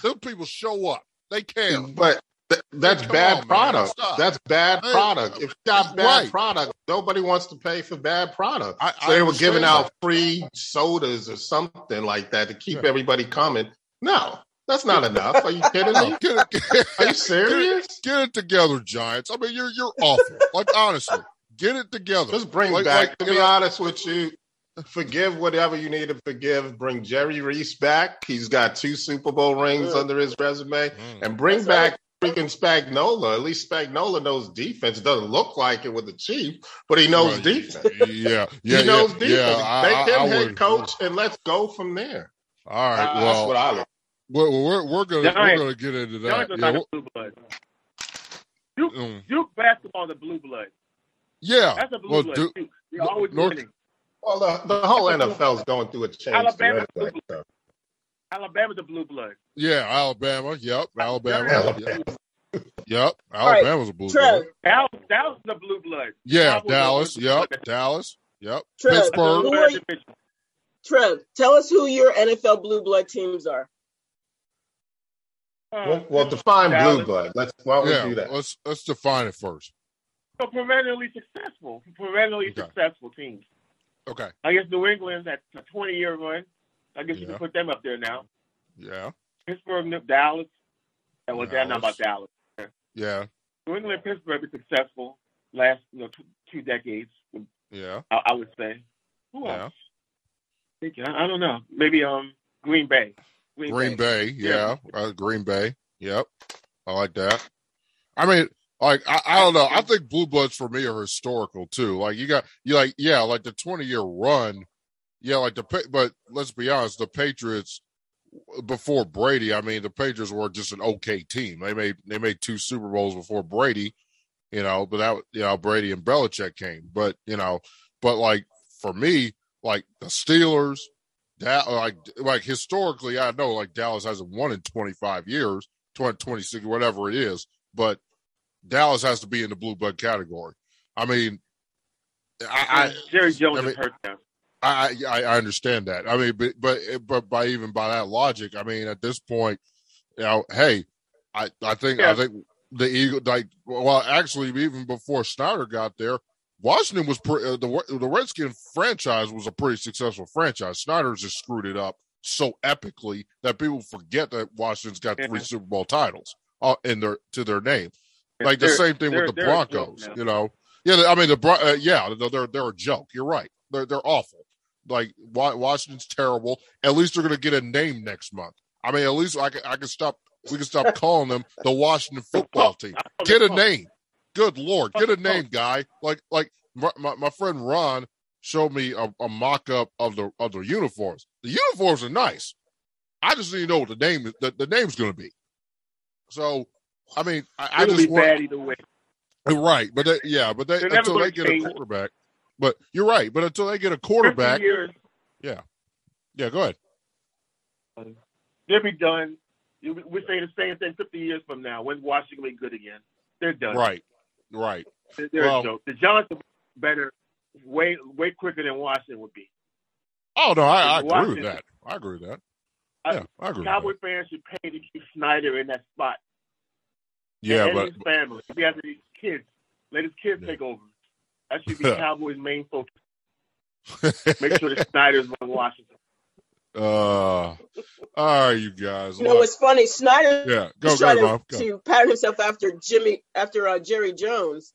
Those people show up. They care. But th- that's bad on, product. That's bad Hey, product. If you got bad right. product, nobody wants to pay for bad product. I- so I they were giving understand out free sodas or something like that to keep Yeah. everybody coming. No, that's not enough. Are you kidding me? Get it, Are you serious? get it together, Giants. I mean, you're you're awful. like honestly, get it together. Just bring Like- back. like, to be honest with you, forgive whatever you need to forgive. Bring Jerry Reese back. He's got two Super Bowl rings Yeah. under his resume, Mm. and bring That's back freaking Spagnuolo. At least Spagnuolo knows defense. It doesn't look like it with the Chief, but he knows Right. defense. Yeah, yeah, he knows yeah, defense. yeah. Make I- him I head would- coach, and let's go from there. All right. Uh, that's Well, what I look. We're, we're we're gonna we're gonna get into that. Giants are Yeah, not a blue blood. Duke, mm, Duke basketball is a blue blood. yeah. That's a blue Well, blood. Duke- Duke. They're always North- winning. Well, the, the whole NFL is going through a change. Alabama- to it, so. Alabama's a blue blood. yeah, Alabama. Yep, Alabama. Alabama. Yep, yep. right, Alabama's a blue blood. Dallas, Dallas is a blue blood. Yeah, Dallas. blue Yep, blood. Dallas. Yep. Trev, Pittsburgh. blue Who blood are you- division. Trev, tell us who your NFL blue blood teams are. Uh, Well, well, define blue blood. Let's why don't we Yeah. do that? Let's let's define it first. so perennially successful, perennially Okay. successful teams. Okay. I guess New England's at a 20 year run. I guess you can put them up there now. Yeah. Pittsburgh, New- Dallas. Yeah, well, they're not about Dallas. Dallas. Yeah. New England, Pittsburgh is successful last you know two, two decades. Yeah. I, I would say. Who Yeah. else? Think- I, I don't know. Maybe um Green Bay. Green, Green Bay. Bay, yeah, Uh, Green Bay, yep, I like that. I mean, like I, I don't know. I think blue bloods for me are historical too. Like you got you like yeah, like the twenty year run, yeah, like the but let's be honest, the Patriots before Brady. I mean, the Patriots were just an okay team. They made they made two Super Bowls before Brady, you know. But that you know Brady and Belichick came, but you know, but like for me, like the Steelers, that like like historically, I know like Dallas hasn't won in 25 years, 20, 26, whatever it is, but Dallas has to be in the blue blood category. I mean, I Jerry Jones I mean- hurt now. I, I I understand that. I mean, but but but by even by that logic, I mean at this point, you know, hey, I I think I think the Eagle like well actually even before Snyder got there, Washington was pre- uh, the the Redskin franchise was a pretty successful franchise. Snyder's just screwed it up so epically that people forget that Washington's got three Super Bowl titles uh, in their to their name. Like the They're- same thing with the they're a joke Broncos, you know. Yeah, I mean the uh, yeah, they're they're- they're a joke. You're right. They're they're awful. Like Washington's terrible. At least they're going to get a name next month. I mean, at least I can I can stop. We can stop <laughs> calling them the Washington Football Team. Get a name. Good lord, get a name, guy. Like like my my, my friend Ron showed me a, a mock up of the of the uniforms. The uniforms are nice. I just need to know what the name is. The, the name's going to be. So, I mean, I, I just be want bad either way. right, but they, yeah, but they They're until they get a quarterback. But you're right. But until they get a quarterback, yeah, yeah, go ahead. they'll be done. We say the same thing 50 years from now when Washington will be good again. They're done. Right, right. Well- joke. The are better way way quicker than Washington would be. Oh no, I, I agree with that. I agree with that. I- Yeah, I agree. With Cowboy fans should pay to keep Snyder in that spot. Yeah, and but his family. He has his kids. Let his kids Yeah. take over. That should be Cowboys' main focus. <laughs> Make sure that Snyder's on Washington. Uh, all right, you guys. You know what's funny? Snyder yeah, go was go, trying Mom. to, Go. to pattern himself after Jimmy, after uh, Jerry Jones,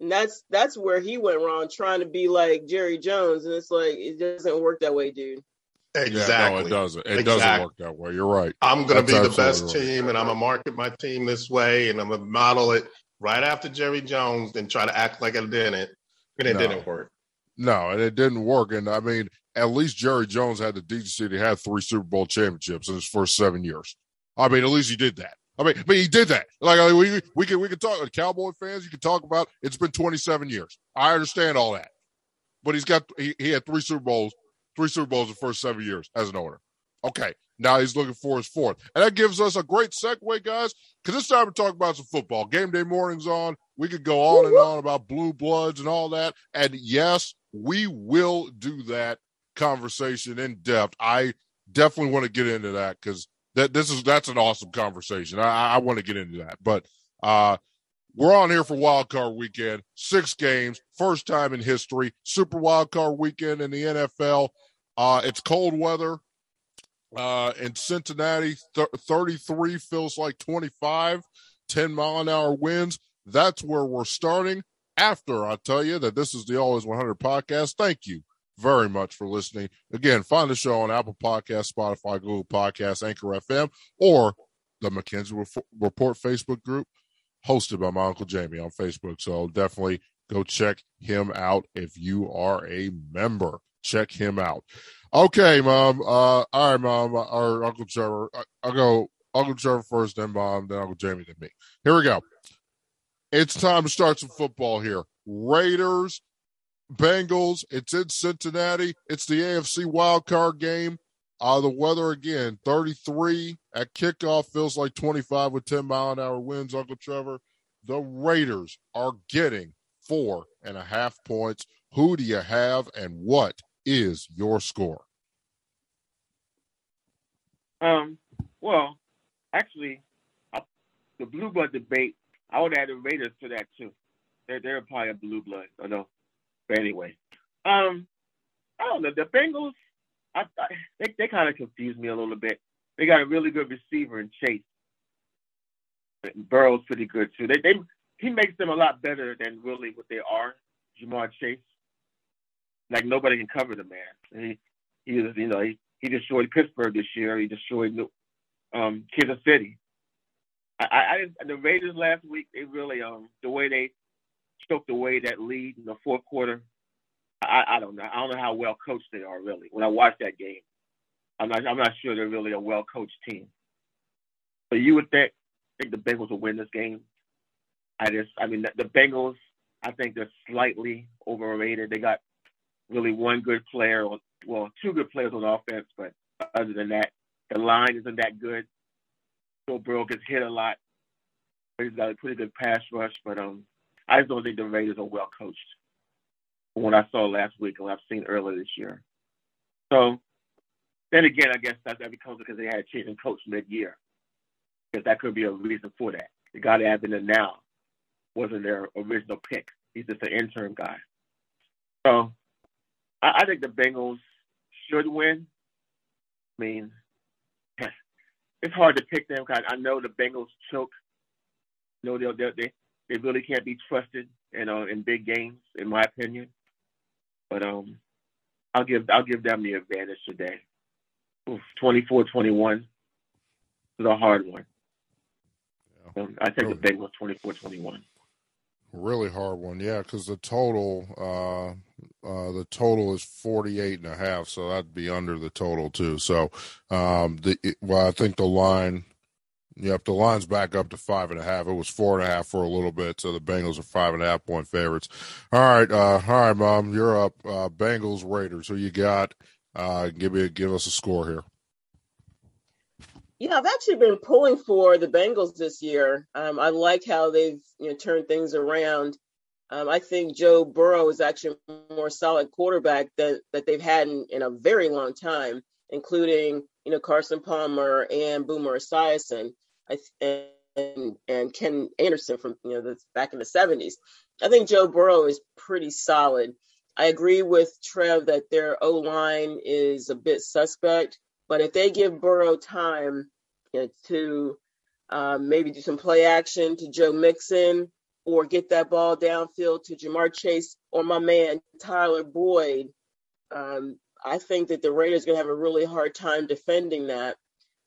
and that's that's where he went wrong, trying to be like Jerry Jones, and it's like it doesn't work that way, dude. Exactly. Yeah, no, it doesn't. It doesn't work that way. You're right. I'm going to be the best absolutely team, and I'm going to market my team this way, and I'm going to model it right after Jerry Jones, and try to act like it didn't, and it No. didn't work. No, and it didn't work. And I mean, at least Jerry Jones had the decency to have three Super Bowl championships in his first seven years. I mean, at least he did that. I mean, but he did that. Like I mean, we we can we can talk Cowboy fans. You can talk about it's been 27 years. I understand all that. but he's got he, he had three Super Bowls, three Super Bowls in the first seven years as an owner. Okay, now he's looking for his fourth. And that gives us a great segue, guys, because it's time to talk about some football. Game day morning's on. We could go on and on about blue bloods and all that. And yes, we will do that conversation in depth. I definitely want to get into that because that this is that's an awesome conversation. I, I want to get into that. But uh we're on here for wild card weekend, six games, first time in history, super wild card weekend in the NFL. Uh, it's cold weather uh, in Cincinnati, th- 33 feels like 25, 10 mile an hour winds. That's where we're starting. After I tell you that this is the Always 100 podcast, thank you very much for listening. Again, find the show on Apple Podcast, Spotify, Google Podcasts, Anchor FM, or the McKenzie Report Facebook group hosted by my Uncle Jamie on Facebook. So definitely go check him out if you are a member. Check him out. Okay, mom. Uh, all right, mom. Or Uncle Trevor. I'll go Uncle Trevor first, then mom, then Uncle Jamie, then me. Here we go. It's time to start some football here. Raiders, Bengals. It's in Cincinnati. It's the AFC wild card game. Uh, the weather again, 33 at kickoff feels like 25 with 10 mile an hour winds, Uncle Trevor. The Raiders are getting four and a half points. Who do you have and what is your score? Um, well, actually, the blue blood debate, I would add the Raiders to that too. They're they're probably a blue blood, know. But anyway, um, I don't know the Bengals. I, I they they kind of confuse me a little bit. They got a really good receiver in Chase. Burrow's pretty good too. They they he makes them a lot better than really what they are. Ja'Marr Chase like nobody can cover the man. He he you know, he, he destroyed Pittsburgh this year. He destroyed um, Kansas City. I, I, the Raiders last week, they really um the way they choked away that lead in the fourth quarter. I, I don't know. I don't know how well coached they are really. When I watched that game, I'm not I'm not sure they're really a well coached team. But you would think think the Bengals will win this game. I just I mean the, the Bengals I think they're slightly overrated. They got really one good player, or well, two good players on offense, but other than that, the line isn't that good. Joe Burrow gets hit a lot. He's got a pretty good pass rush, but um, I just don't think the Raiders are well coached. From what I saw last week and what I've seen earlier this year. So then again, I guess that, that becomes because they had a change in coach mid-year. Because that could be a reason for that. The guy that has in now wasn't their original pick. He's just an interim guy. So I, I think the Bengals should win. I mean, <laughs> it's hard to pick them because I know the Bengals choke. You know, they they they really can't be trusted, you know, in big games, in my opinion. But um, I'll give I'll give them the advantage today. 24-21 is a hard one. Yeah. Um, I think the Bengals 24-21 really hard one yeah because the total uh uh the total is 48 and a half so that'd be under the total too so um the well i think the line yep the line's back up to five and a half it was four and a half for a little bit so the bengals are five and a half point favorites. All right uh all right mom you're up. Uh bengals raiders who you got? Uh give me give us a score here. Yeah, I've actually been pulling for the Bengals this year. Um, I like how they've you know turned things around. Um, I think Joe Burrow is actually a more solid quarterback that that they've had in, in a very long time, including you know Carson Palmer and Boomer Esiason, and and Ken Anderson from you know back in the '70s. I think Joe Burrow is pretty solid. I agree with Trev that their O line is a bit suspect. But if they give Burrow time you know, to um, maybe do some play action to Joe Mixon or get that ball downfield to Ja'Marr Chase or my man Tyler Boyd, um, I think that the Raiders are going to have a really hard time defending that.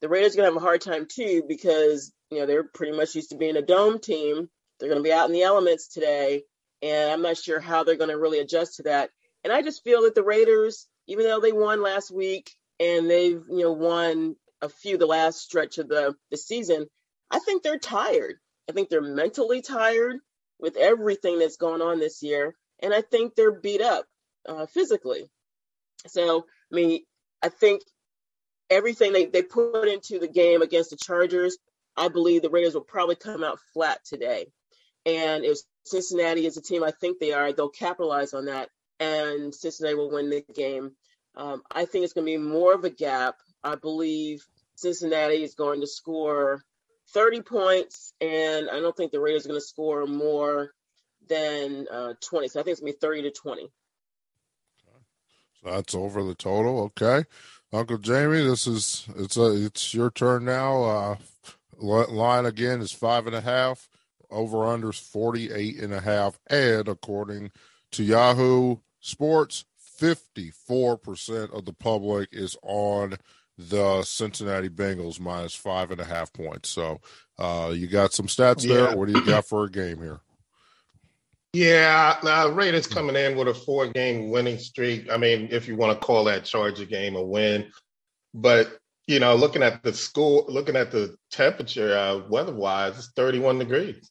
The Raiders are going to have a hard time too because you know they're pretty much used to being a dome team. They're going to be out in the elements today, and I'm not sure how they're going to really adjust to that. And I just feel that the Raiders, even though they won last week, and they've you know won a few the last stretch of the the season. I think they're tired. I think they're mentally tired with everything that's going on this year, and I think they're beat up. uh, physically. So, I mean, I think everything they, they put into the game against the Chargers, I believe the Raiders will probably come out flat today. And if Cincinnati is a team I think they are, they'll capitalize on that, and Cincinnati will win the game. Um, I think it's going to be more of a gap. I believe Cincinnati is going to score 30 points, and I don't think the Raiders are going to score more than uh, 20. So I think it's going to be 30 to 20. So that's over the total. Okay. Uncle Jamie, this is it's a it's your turn now. Uh, line again is five and a half. Over under is 48 and a half. And according to Yahoo Sports, 54% of the public is on the Cincinnati Bengals minus five and a half points. So uh, you got some stats there. Yeah. What do you got for a game here? Yeah, now Raiders coming in with a four game winning streak. I mean, if you want to call that Charger game a win, but you know, looking at the school, looking at the temperature, uh, weather wise, it's 31 degrees.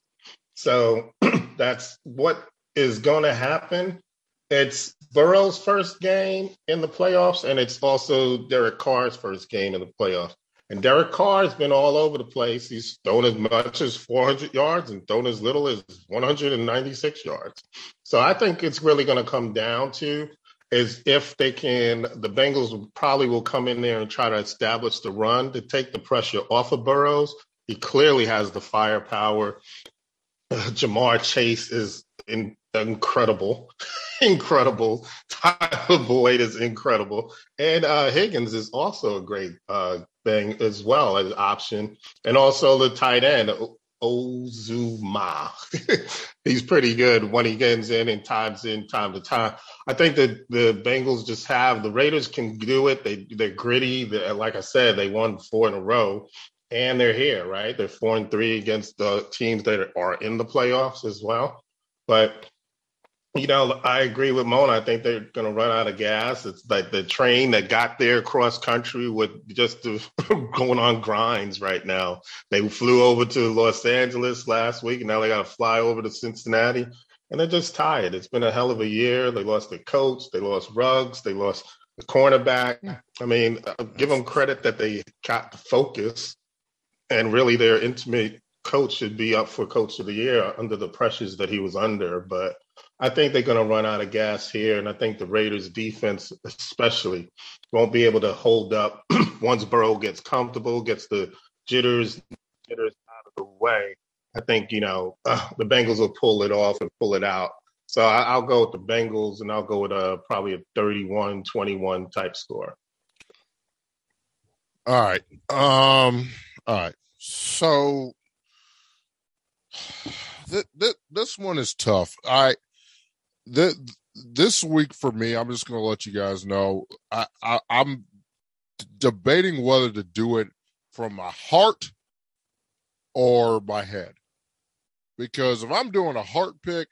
So <clears throat> that's what is going to happen. It's Burrow's first game in the playoffs, and it's also Derek Carr's first game in the playoffs. And Derek Carr's been all over the place. He's thrown as much as 400 yards and thrown as little as 196 yards. So I think it's really going to come down to is if they can, the Bengals probably will come in there and try to establish the run to take the pressure off of Burrows. He clearly has the firepower. <laughs> Ja'Marr Chase is in, incredible, <laughs> incredible. Tyler <laughs> Boyd is incredible, and uh, Higgins is also a great uh, thing as well as option, and also the tight end Uzomah. <laughs> He's pretty good when he gets in and times in time to time. I think that the Bengals just have the Raiders can do it. They they're gritty. They're, like I said, they won four in a row, and they're here, right? They're four and three against the teams that are in the playoffs as well. But you know, I agree with Mona. I think they're going to run out of gas. It's like the train that got there cross country with just <laughs> going on grinds right now. They flew over to Los Angeles last week, and now they got to fly over to Cincinnati, and they're just tired. It's been a hell of a year. They lost their coach, they lost Ruggs, they lost the cornerback. I mean, uh, give them credit that they got the focus, and really their intimate coach should be up for coach of the year under the pressures that he was under, but I think they're going to run out of gas here, and I think the Raiders' defense, especially, won't be able to hold up <clears throat> once Burrow gets comfortable, gets the jitters, jitters out of the way. I think you know uh, the Bengals will pull it off and pull it out. So I, will go with the Bengals, and I'll go with a probably a 31-21 type score. All right. Um. All right. So <sighs> th- th- this one is tough. I th- this week for me, I'm just going to let you guys know. I, I, I'm debating whether to do it from my heart or my head. Because if I'm doing a heart pick,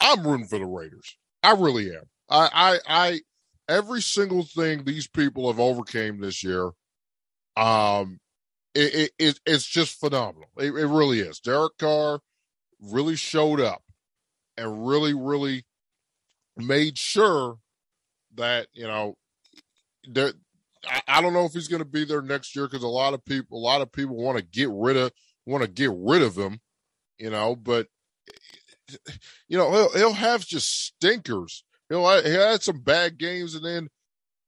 I'm rooting for the Raiders. I really am. I, I, I, every single thing these people have overcame this year, um, it, it, it's just phenomenal. It, it really is. Derek Carr really showed up and really, really made sure that you know that I, I don't know if he's going to be there next year because a lot of people, a lot of people want to get rid of want to get rid of him, you know. But <sighs> you know he'll he'll have just stinkers. He'll he had some bad games, and then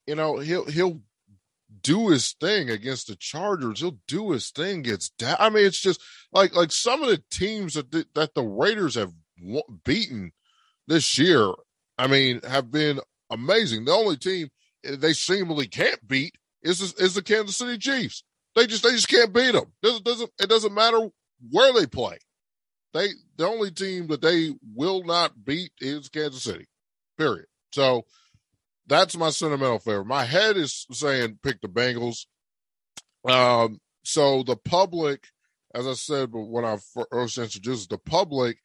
you know he'll he'll do his thing against the Chargers. He'll do his thing. Down. I mean, it's just like like some of the teams that the, that the Raiders have beaten this year I mean, have been amazing. The only team they seemingly can't beat is is the Kansas City Chiefs. They just they just can't beat them. It doesn't it doesn't matter where they play. They the only team that they will not beat is Kansas City. Period. So that's my sentimental favor. My head is saying pick the Bengals. Um, so the public, as I said, but when I first introduced the public,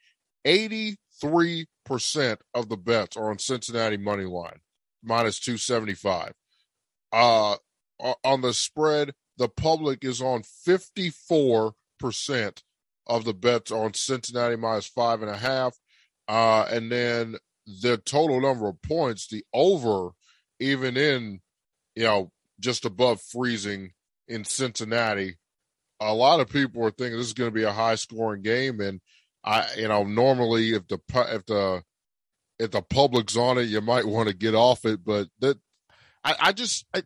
eighty three percent of the bets are on Cincinnati money line, minus two seventy five. Uh, on the spread, the public is on fifty four percent of the bets on Cincinnati minus five and a half. Uh, and then the total number of points, the over, even in, you know, just above freezing in Cincinnati, a lot of people are thinking this is going to be a high scoring game. And I, you know, normally if the, if the, if the public's on it, you might want to get off it. But that, I, I just, I,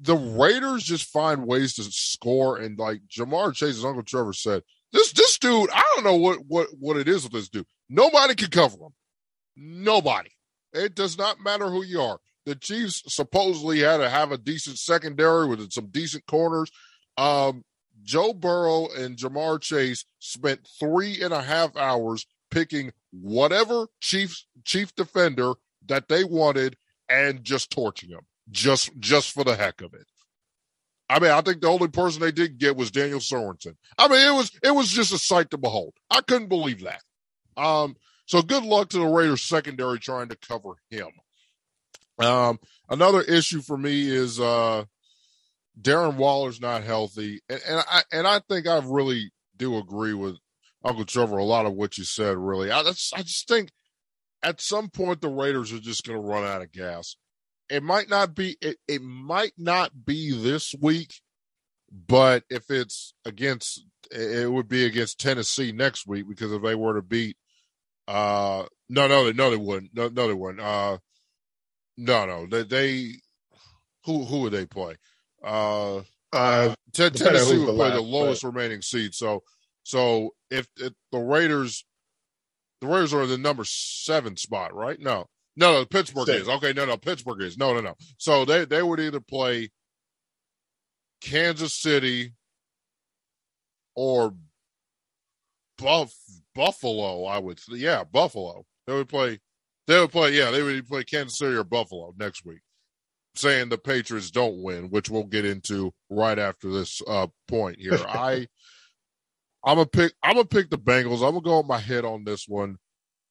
the Raiders just find ways to score. And like Ja'Marr Chase's Uncle Trevor said, this this dude, I don't know what what what it is with this dude. Nobody can cover him. Nobody. It does not matter who you are. The Chiefs supposedly had to have a decent secondary with some decent corners. Um, Joe Burrow and Ja'Marr Chase spent three and a half hours picking whatever Chiefs chief defender that they wanted and just torching them just just for the heck of it. I mean, I think the only person they did get was Daniel Sorensen. I mean, it was it was just a sight to behold. I couldn't believe that. Um, so good luck to the Raiders secondary trying to cover him. Um, another issue for me is uh, Darren Waller's not healthy, and, and I and I think I really do agree with Uncle Trevor a lot of what you said. Really, I just I just think at some point the Raiders are just going to run out of gas. It might not be it, it might not be this week, but if it's against it would be against Tennessee next week because if they were to beat uh no no no they wouldn't. No no they wouldn't. Uh no no they they who who would they play uh uh <laughs> T- Tennessee would play the lowest but... remaining seed so so if, if the Raiders the Raiders are the number seven spot right no no, no, Pittsburgh is okay. No, no, Pittsburgh is no, no, no. So they they would either play Kansas City or Buff Buffalo. I would, say. yeah, Buffalo. They would play. They would play. Yeah, they would play Kansas City or Buffalo next week. Saying the Patriots don't win, which we'll get into right after this uh, point here. <laughs> I, I'm a pick. I'm gonna pick the Bengals. I'm gonna go with my head on this one.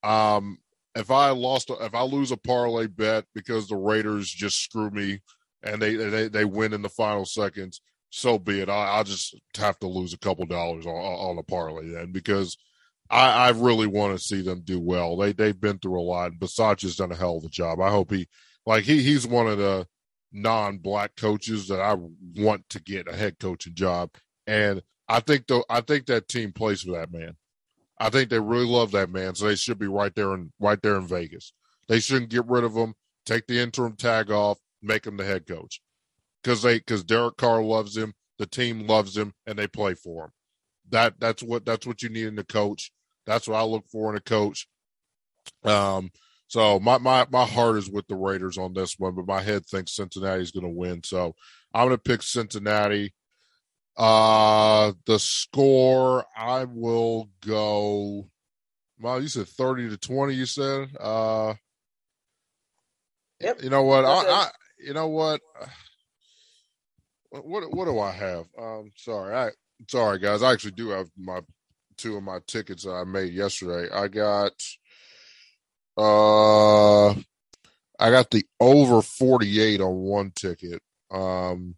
Um, if I lost, if I lose a parlay bet because the Raiders just screw me and they they they win in the final seconds, so be it. I, I just have to lose a couple dollars on on a parlay then because I, I really want to see them do well. They they've been through a lot. And has done a hell of a job. I hope he like he he's one of the non-black coaches that I want to get a head coaching job, and I think though I think that team plays for that man. I think they really love that man, so they should be right there in right there in Vegas. They shouldn't get rid of him, take the interim tag off, make him the head coach, because they because Derek Carr loves him, the team loves him, and they play for him. That that's what that's what you need in a coach. That's what I look for in a coach. Um, so my my my heart is with the Raiders on this one, but my head thinks Cincinnati's going to win. So I'm going to pick Cincinnati. Uh, the score, I will go. Well, you said 30 to 20, you said. Uh, yep. You know what? I, I, you know what? What, what do I have? Um, sorry. I, sorry guys. I actually do have my two of my tickets that I made yesterday. I got, uh, I got the over 48 on one ticket. Um,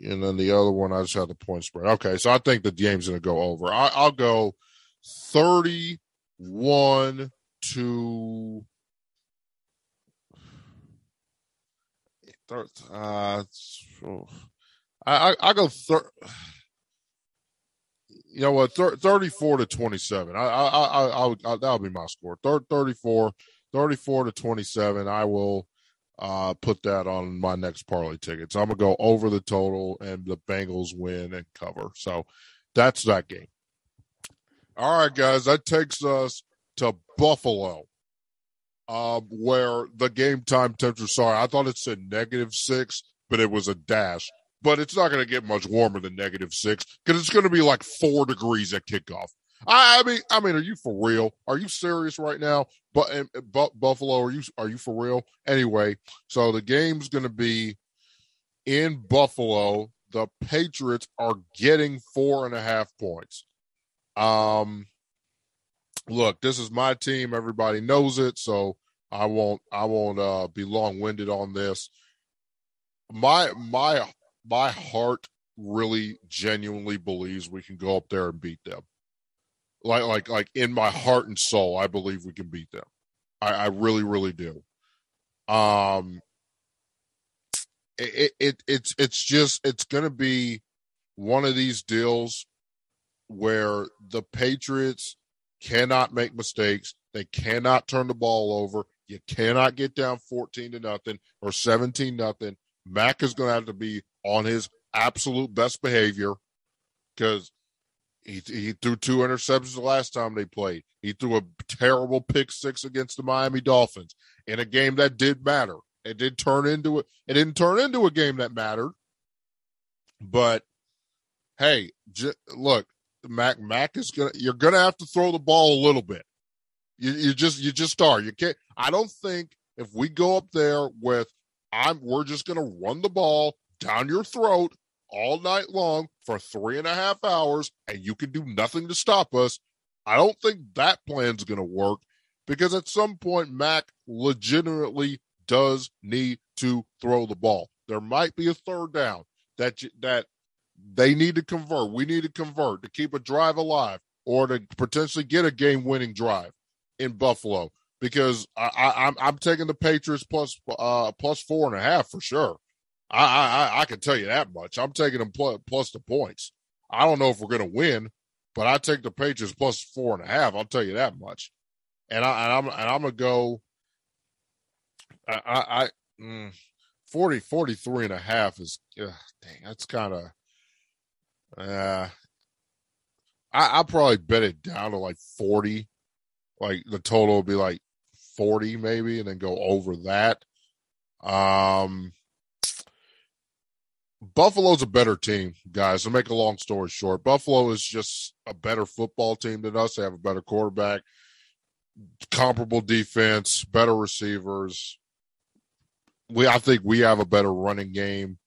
and then the other one I just had the point spread. Okay, so I think the game's going to go over. I, will go thirty-one to. Uh, I, I go thir- you know what, thir- 34 to 27. I, I, I, I, I that'll be my score. Thir- 34, 34 to 27. I will uh, put that on my next parlay ticket. So I'm gonna go over the total and the Bengals win and cover. So that's that game. All right, guys, that takes us to Buffalo, um, where the game time temperature. Sorry, I thought it said negative six, but it was a dash. But it's not going to get much warmer than negative six because it's going to be like four degrees at kickoff. I, I, mean, I mean, are you for real? Are you serious right now? But, Buffalo, are you are you for real? Anyway, so the game's going to be in Buffalo. The Patriots are getting four and a half points. Um, look, this is my team. Everybody knows it, so I won't I won't uh, be long winded on this. My my my heart really genuinely believes we can go up there and beat them like like like in my heart and soul, I believe we can beat them. I, I really, really do. Um, it, it it's it's just it's going to be one of these deals where the Patriots cannot make mistakes. They cannot turn the ball over. You cannot get down 14 to nothing or 17 nothing. Mac is going to have to be on his absolute best behavior because he, he threw two interceptions the last time they played. He threw a terrible pick six against the Miami Dolphins in a game that did matter. It did turn into it. It didn't turn into a game that mattered. But hey, j- look, Mac Mac is gonna. You're gonna have to throw the ball a little bit. You, you just you just are. You can't. I don't think if we go up there with I'm we're just gonna run the ball down your throat all night long for three and a half hours and you can do nothing to stop us. I don't think that plan's gonna work because at some point Mac legitimately does need to throw the ball. There might be a third down that that they need to convert. We need to convert to keep a drive alive or to potentially get a game-winning drive in Buffalo because I, I, I'm I'm taking the Patriots plus uh plus four and a half for sure. I I I can tell you that much. I'm taking them plus, plus the points. I don't know if we're going to win, but I take the Patriots plus four and a half. I'll tell you that much. And I and I'm and I'm gonna go. I I, I mm, 40, 43 and a half is ugh, dang. That's kind of. Uh, I I'll probably bet it down to like forty. Like the total will be like forty maybe, and then go over that. Um, Buffalo's a better team, guys. To make a long story short, Buffalo is just a better football team than us. They have a better quarterback, comparable defense, better receivers. We, I think, we have a better running game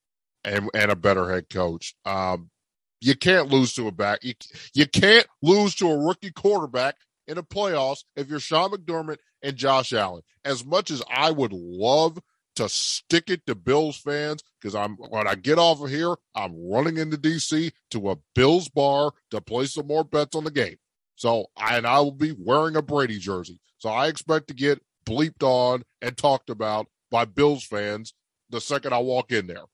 and and a better head coach. Um, you can't lose to a back. You, you can't lose to a rookie quarterback in the playoffs if you're Sean McDermott and Josh Allen. As much as I would love to stick it to Bills fans because I'm when I get off of here, I'm running into DC to a Bills bar to play some more bets on the game. So and I will be wearing a Brady jersey. So I expect to get bleeped on and talked about by Bills fans the second I walk in there.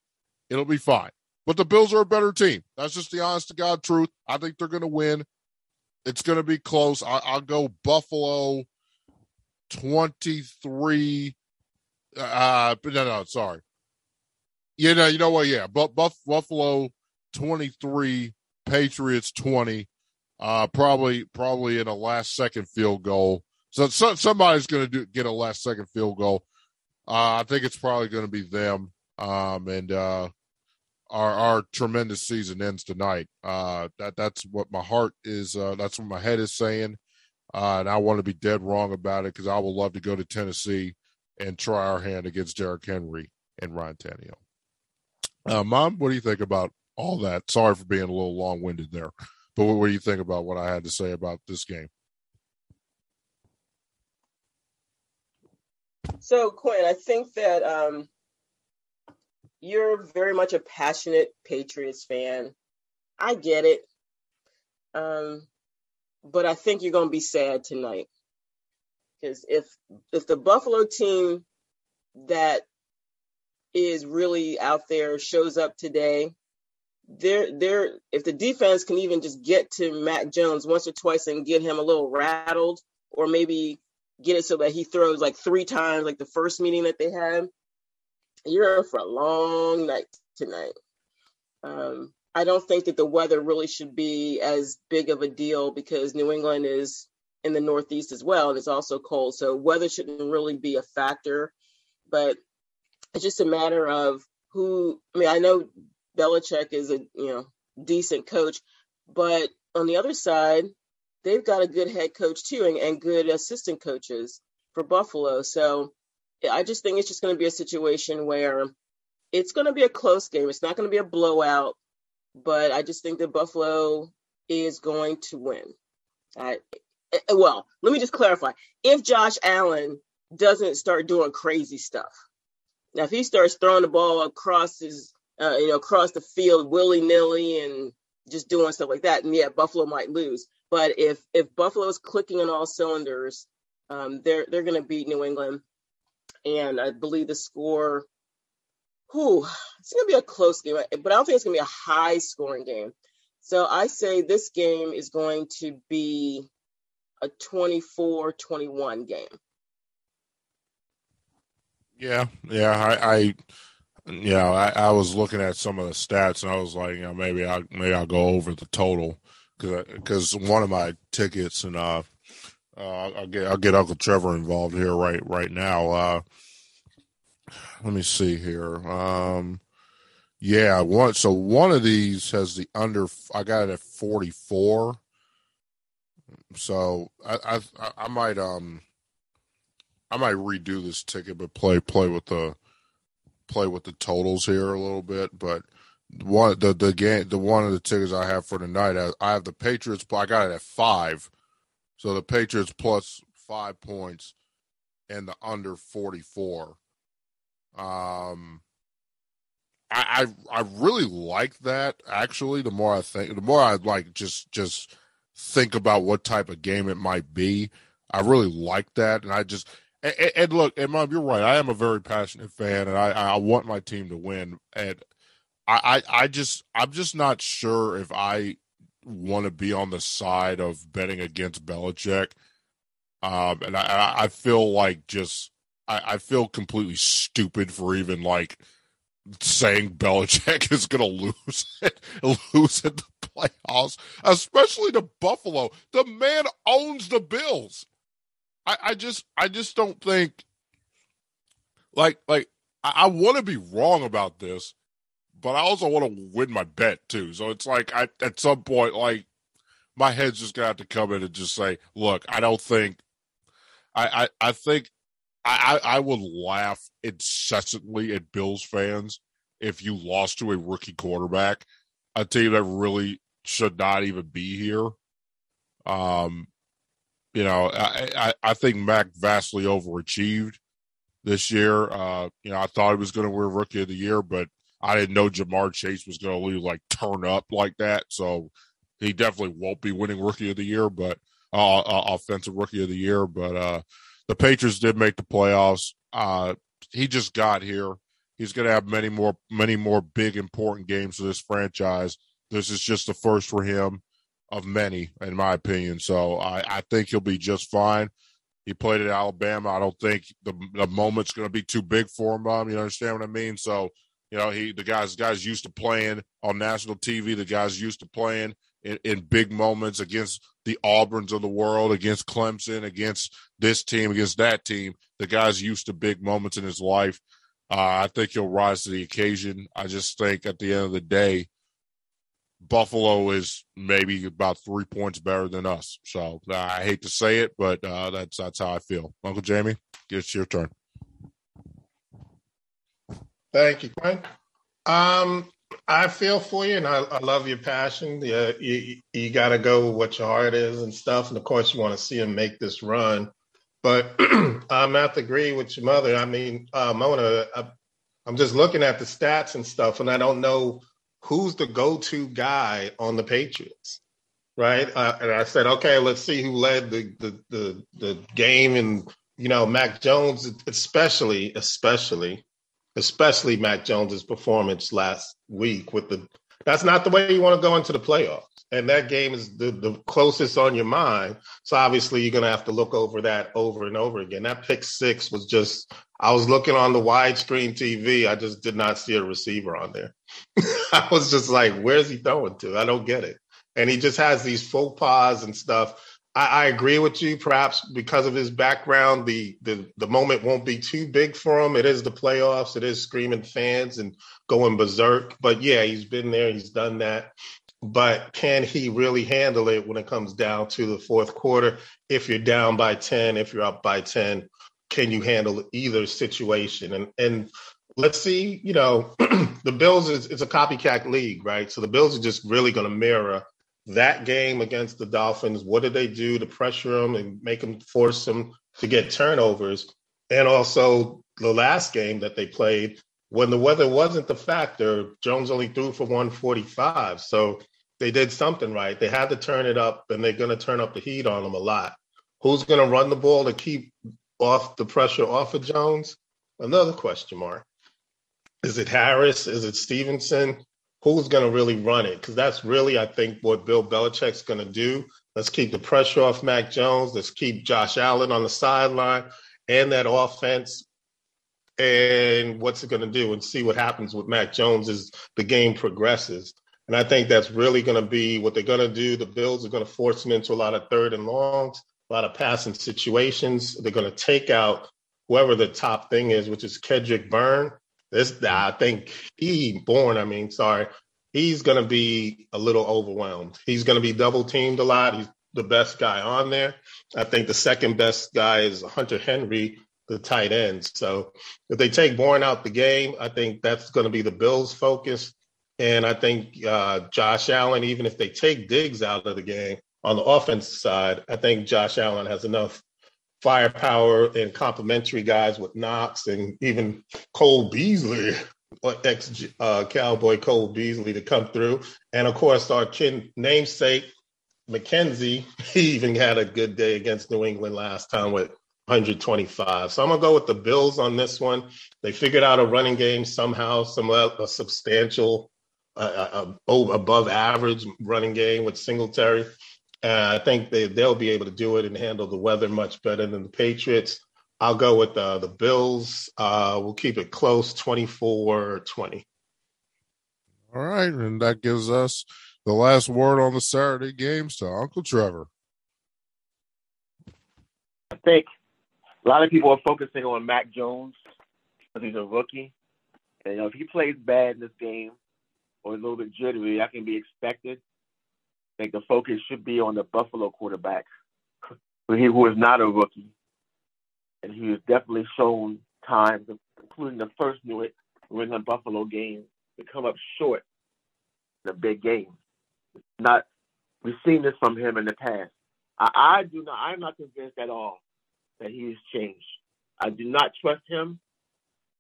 It'll be fine. But the Bills are a better team. That's just the honest to God truth. I think they're going to win. It's going to be close. I, will go Buffalo 23 uh, but no, no, sorry. You know, you know what? Yeah, but Buff, Buffalo twenty three, Patriots twenty. Uh, probably, probably in a last second field goal. So, so somebody's going to do get a last second field goal. Uh, I think it's probably going to be them. Um, and uh, our our tremendous season ends tonight. Uh, that that's what my heart is. Uh, that's what my head is saying. Uh, and I want to be dead wrong about it because I would love to go to Tennessee and try our hand against Derrick Henry and Ryan Tannehill. Uh, Mom, what do you think about all that? Sorry for being a little long winded there, but what, what do you think about what I had to say about this game? So, Quinn, I think that um, you're very much a passionate Patriots fan. I get it. Um, but I think you're going to be sad tonight. Because if if the Buffalo team that is really out there shows up today, they're they're if the defense can even just get to Mac Jones once or twice and get him a little rattled, or maybe get it so that he throws like three times, like the first meeting that they had, you're in for a long night tonight. Um, I don't think that the weather really should be as big of a deal because New England is in the Northeast as well, and it's also cold. So weather shouldn't really be a factor, but it's just a matter of who. I mean, I know Belichick is a you know decent coach, but on the other side, they've got a good head coach too, and, and good assistant coaches for Buffalo. So I just think it's just going to be a situation where it's going to be a close game. It's not going to be a blowout, but I just think that Buffalo is going to win. I, well, let me just clarify. If Josh Allen doesn't start doing crazy stuff, now if he starts throwing the ball across his, uh, you know, across the field willy nilly and just doing stuff like that, and yeah, Buffalo might lose. But if if Buffalo is clicking on all cylinders, um, they're they're going to beat New England, and I believe the score. Whew, it's going to be a close game, but I don't think it's going to be a high scoring game. So I say this game is going to be a 24-21 game. Yeah, yeah, I, I you know, I, I was looking at some of the stats and I was like, you know, maybe I maybe I'll go over the total because one of my tickets and uh, uh, I'll get I'll get Uncle Trevor involved here right right now. Uh, let me see here. Um, yeah, one so one of these has the under. I got it at forty four. So I, I I might um I might redo this ticket, but play play with the play with the totals here a little bit, but one the the game the one of the tickets I have for tonight I, I have the Patriots I got it at five, so the Patriots plus five points and the under forty four. Um, I, I I really like that actually. The more I think, the more I like just just think about what type of game it might be. I really like that, and I just and, and look, and Mom, you're right. I am a very passionate fan, and I, I want my team to win. And I, I, I just, I'm just not sure if I want to be on the side of betting against Belichick. Um, and I, I feel like just, I, I feel completely stupid for even like saying Belichick <laughs> is going to lose it, lose in the playoffs, especially to Buffalo. The man owns the Bills. I, I just I just don't think like like I, I want to be wrong about this, but I also want to win my bet too. So it's like I at some point like my head's just gonna have to come in and just say, look, I don't think I I, I think I, I, I would laugh incessantly at Bills fans if you lost to a rookie quarterback, a team that really should not even be here. Um, you know, I, I, I think Mac vastly overachieved this year. Uh, you know, I thought he was going to win Rookie of the Year, but I didn't know Ja'Marr Chase was going to like turn up like that. So he definitely won't be winning Rookie of the Year, but uh, uh, Offensive Rookie of the Year. But uh, the Patriots did make the playoffs. Uh, he just got here. He's going to have many more, many more big important games for this franchise. This is just the first for him of many, in my opinion. So I, I think he'll be just fine. He played at Alabama. I don't think the the moment's going to be too big for him. Um, you understand what I mean? So you know, he the guys guys used to playing on national TV. The guys used to playing in, in big moments against the Auburns of the world, against Clemson, against this team, against that team. The guys used to big moments in his life. Uh, I think he'll rise to the occasion. I just think at the end of the day, Buffalo is maybe about three points better than us. So uh, I hate to say it, but uh, that's that's how I feel. Uncle Jamie, it's your turn. Thank you, Quinn. Um, I feel for you, and I, I love your passion. You, you got to go with what your heart is and stuff. And of course, you want to see him make this run. But <clears throat> I'm not to agree with your mother. I mean, um, I, I'm just looking at the stats and stuff, and I don't know who's the go-to guy on the Patriots, right? Uh, and I said, okay, let's see who led the the the, the game, and you know, Mac Jones, especially, especially, especially Mac Jones's performance last week with the. That's not the way you want to go into the playoffs, and that game is the, the closest on your mind. So obviously, you're to have to look over that over and over again. That pick six was just I was looking on the widescreen TV. I just did not see a receiver on there. <laughs> I was just like, where's he throwing to? I don't get it. And he just has these faux pas and stuff. I, I, agree with you. Perhaps because of his background, the, the the moment won't be too big for him. It is the playoffs. It is screaming fans and going berserk. But yeah, he's been there. He's done that. But can he really handle it when it comes down to the fourth quarter? If you're down by 10, if you're up by 10, can you handle either situation? And and let's see, you know, <clears throat> the Bills is it's a copycat league, right? So the Bills are just really going to mirror that game against the Dolphins. What did they do to pressure them and make them force them to get turnovers? And also the last game that they played when the weather wasn't the factor, Jones only threw for 145. So they did something right. They had to turn it up, and they're going to turn up the heat on them a lot. Who's going to run the ball to keep off the pressure off of Jones? Another question mark. Is it Harris? Is it Stevenson? Who's going to really run it? Because that's really, I think, what Bill Belichick's going to do. Let's keep the pressure off Mac Jones. Let's keep Josh Allen on the sideline and that offense. And what's it going to do? And see what happens with Mac Jones as the game progresses. And I think that's really going to be what they're going to do. The Bills are going to force him into a lot of third and longs, a lot of passing situations. They're going to take out whoever the top thing is, which is Kendrick Bourne. This, I think he, born. I mean, sorry, he's going to be a little overwhelmed. He's going to be double teamed a lot. He's the best guy on there. I think the second best guy is Hunter Henry, the tight end. So if they take Bourne out the game, I think that's going to be the Bills' focus. And I think uh, Josh Allen, even if they take Diggs out of the game on the offense side, I think Josh Allen has enough firepower and complementary guys with Knox and even Cole Beasley, ex uh, Cowboy Cole Beasley, to come through. And of course, our kin namesake, McKenzie, <laughs> he even had a good day against New England last time with 125. So I'm gonna go with the Bills on this one. They figured out a running game somehow, some a substantial uh, above average running game with Singletary. Uh, I think they, they'll be able to do it and handle the weather much better than the Patriots. I'll go with uh, the Bills. Uh, we'll keep it close 24 20. All right. And that gives us the last word on the Saturday games to Uncle Trevor. I think a lot of people are focusing on Mac Jones because he's a rookie. And you know, if he plays bad in this game, or a little bit jittery, that can be expected. I think the focus should be on the Buffalo quarterback, who is not a rookie. And he has definitely shown times, including the first New England Buffalo game, to come up short in a big game. Not we've seen this from him in the past. I, I do not I'm not convinced at all that he has changed. I do not trust him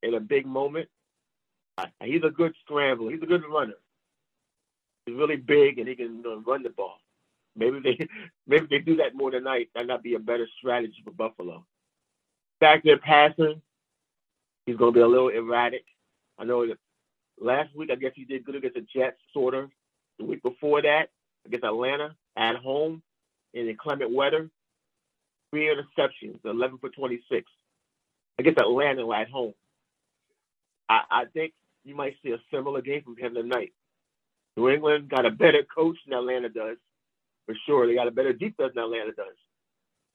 in a big moment. He's a good scrambler. He's a good runner. He's really big and he can run the ball. Maybe they <laughs> maybe they do that more tonight. That might be a better strategy for Buffalo. Back there passing, he's going to be a little erratic. I know that last week I guess he did good against the Jets, sort of. The week before that against Atlanta at home in inclement weather, three interceptions, 11 for 26 against Atlanta at home. I, I think you might see a similar game from him tonight. New England got a better coach than Atlanta does, for sure. They got a better defense than Atlanta does.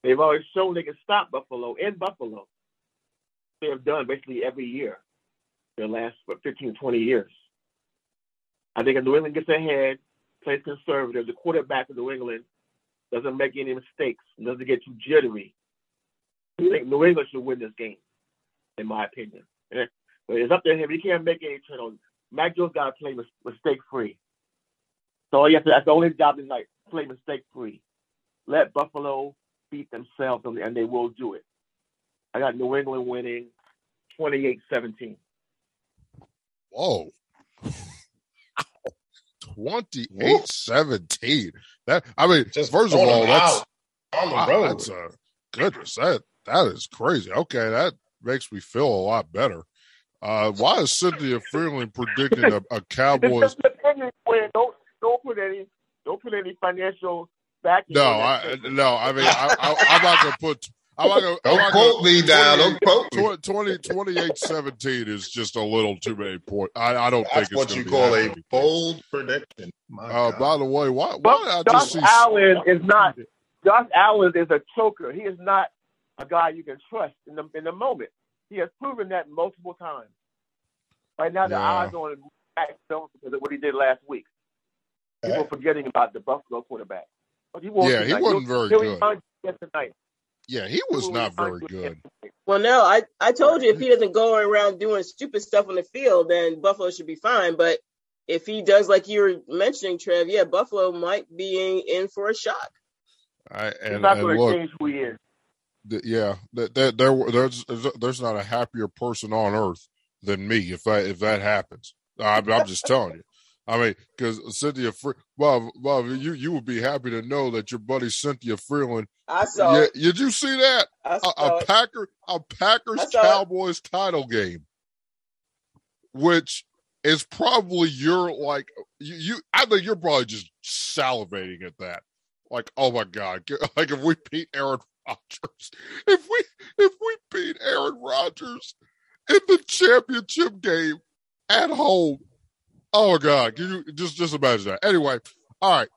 They've always shown they can stop Buffalo in Buffalo. They have done basically every year, the last what, 15, 20 years. I think if New England gets ahead, plays conservative, the quarterback of New England doesn't make any mistakes, doesn't get too jittery. I think New England should win this game, in my opinion. Eh, but it's up to him. He can't make any turnovers. Mac Jones got to play mistake free. So yes, that's the only job tonight. Play mistake free. Let Buffalo beat themselves, and they will do it. I got New England winning 28-17. Whoa. 28-17. That I mean, Just first of all, that's on the road. That's a goodness. That that is crazy. Okay, that makes me feel a lot better. Uh, why is Cynthia Frelund predicting a, a <laughs> Cowboys? Don't don't put any don't put any financial back. No, I no. I mean, I, am not gonna put. I'm not gonna. Don't not quote me down. Don't quote me. 20, 28 17 is just a little too many points. I, I don't That's think it's what you call a bold prediction. Uh, by the way, why? why I Josh Allen is not. Josh Allen is a choker. He is not a guy you can trust in the in the moment. He has proven that multiple times. Right now, the yeah. odds on Mac Jones because of what he did last week. People right. forgetting about the Buffalo quarterback. But he yeah, he wasn't very good. Tonight. Yeah, he was he not very good. Well, no, I, I told you if he doesn't go around doing stupid stuff on the field, then Buffalo should be fine. But if he does, like you were mentioning, Trev, yeah, Buffalo might be in, in for a shock. I, and, He's not going to change who he is yeah, that, that there there's there's not a happier person on earth than me if that if that happens. I'm, I'm just telling you. I mean, because Cynthia, Fre- well, well, you you would be happy to know that your buddy Cynthia Frelund. I saw. Yeah, did you see that? I A, saw a it. Packer, a Packers saw it. Cowboys title game, which is probably your like you, you. I think you're probably just salivating at that. Like, oh my god! <laughs> Like if we beat Aaron Rodgers, if we if we beat Aaron Rodgers in the championship game at home, oh god! You just just imagine that? Anyway, all right.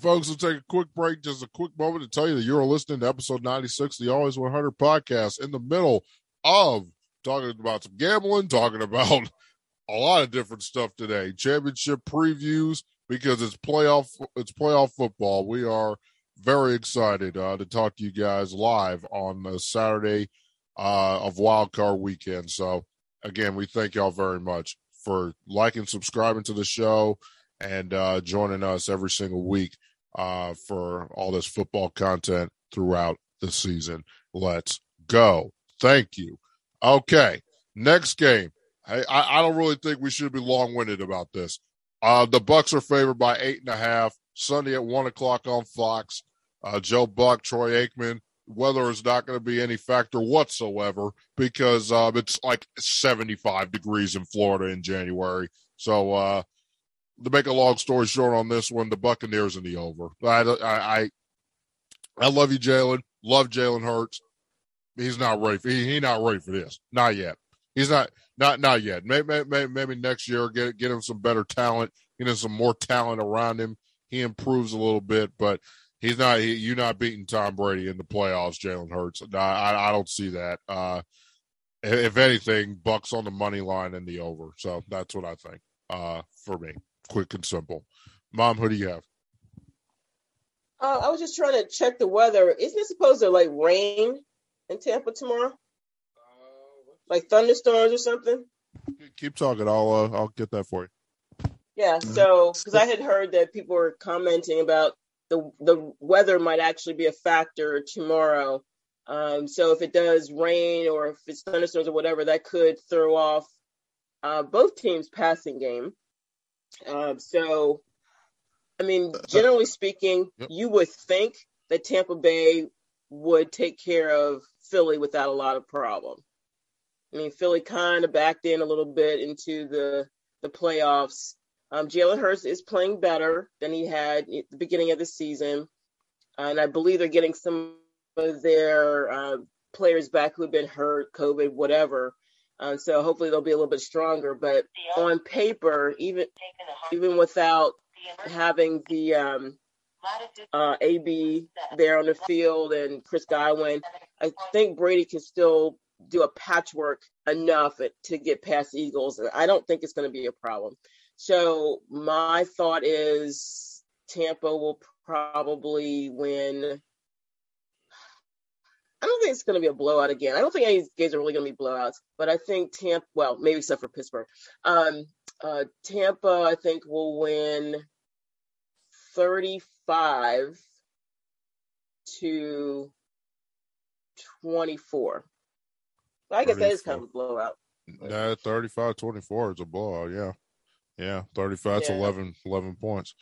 Folks, we'll take a quick break, just a quick moment to tell you that you're listening to episode 96 the Always 100 podcast in the middle of talking about some gambling, talking about <laughs> a lot of different stuff today. Championship previews because it's playoff it's playoff football. We are very excited uh, to talk to you guys live on the Saturday uh, of Wild Card Weekend. So again, we thank y'all very much for liking, subscribing to the show, and uh, joining us every single week uh, for all this football content throughout the season. Let's go. Thank you. Okay, next game. I, I, I don't really think we should be long winded about this. Uh, the Bucs are favored by eight and a half Sunday at one o'clock on Fox. Uh, Joe Buck, Troy Aikman. Weather is not going to be any factor whatsoever because uh, it's like 75 degrees in Florida in January. So, uh, to make a long story short on this one, the Buccaneers in the over. I, I, I, love you, Jalen. Love Jalen Hurts. He's not ready. For, he, he not ready for this. Not yet. He's not. Not not yet. Maybe, maybe maybe next year get get him some better talent. Get him some more talent around him. He improves a little bit, but he's not. He, you're not beating Tom Brady in the playoffs. Jalen Hurts. I, I I don't see that. Uh, if anything, Bucs on the money line and the over. So that's what I think. Uh, for me, quick and simple. Mom, who do you have? Uh, I was just trying to check the weather. Isn't it supposed to like rain in Tampa tomorrow? Like thunderstorms or something? Keep talking. I'll uh, I'll get that for you. Yeah. So, because I had heard that people were commenting about the the weather might actually be a factor tomorrow. Um, so if it does rain or if it's thunderstorms or whatever, that could throw off uh, both teams' passing game. Um, so, I mean, generally speaking, Yep. you would think that Tampa Bay would take care of Philly without a lot of problem. I mean, Philly kind of backed in a little bit into the the playoffs. Um, Jalen Hurts is playing better than he had at the beginning of the season, and I believe they're getting some of their uh, players back who have been hurt, COVID, whatever. Um, so hopefully they'll be a little bit stronger. But on paper, even even without having the um, uh, AB there on the field and Chris Godwin, I think Brady can still do a patchwork enough to get past Eagles. I don't think it's going to be a problem. So my thought is Tampa will probably win. I don't think it's going to be a blowout again. I don't think any games are really going to be blowouts, but I think Tampa, well, maybe except for Pittsburgh. Um, uh, Tampa, I think, will win 35 to 24. I guess that is kind of a blowout. Yeah, 35 24 is a blowout. Yeah. Yeah. 35 to 11, 11 points.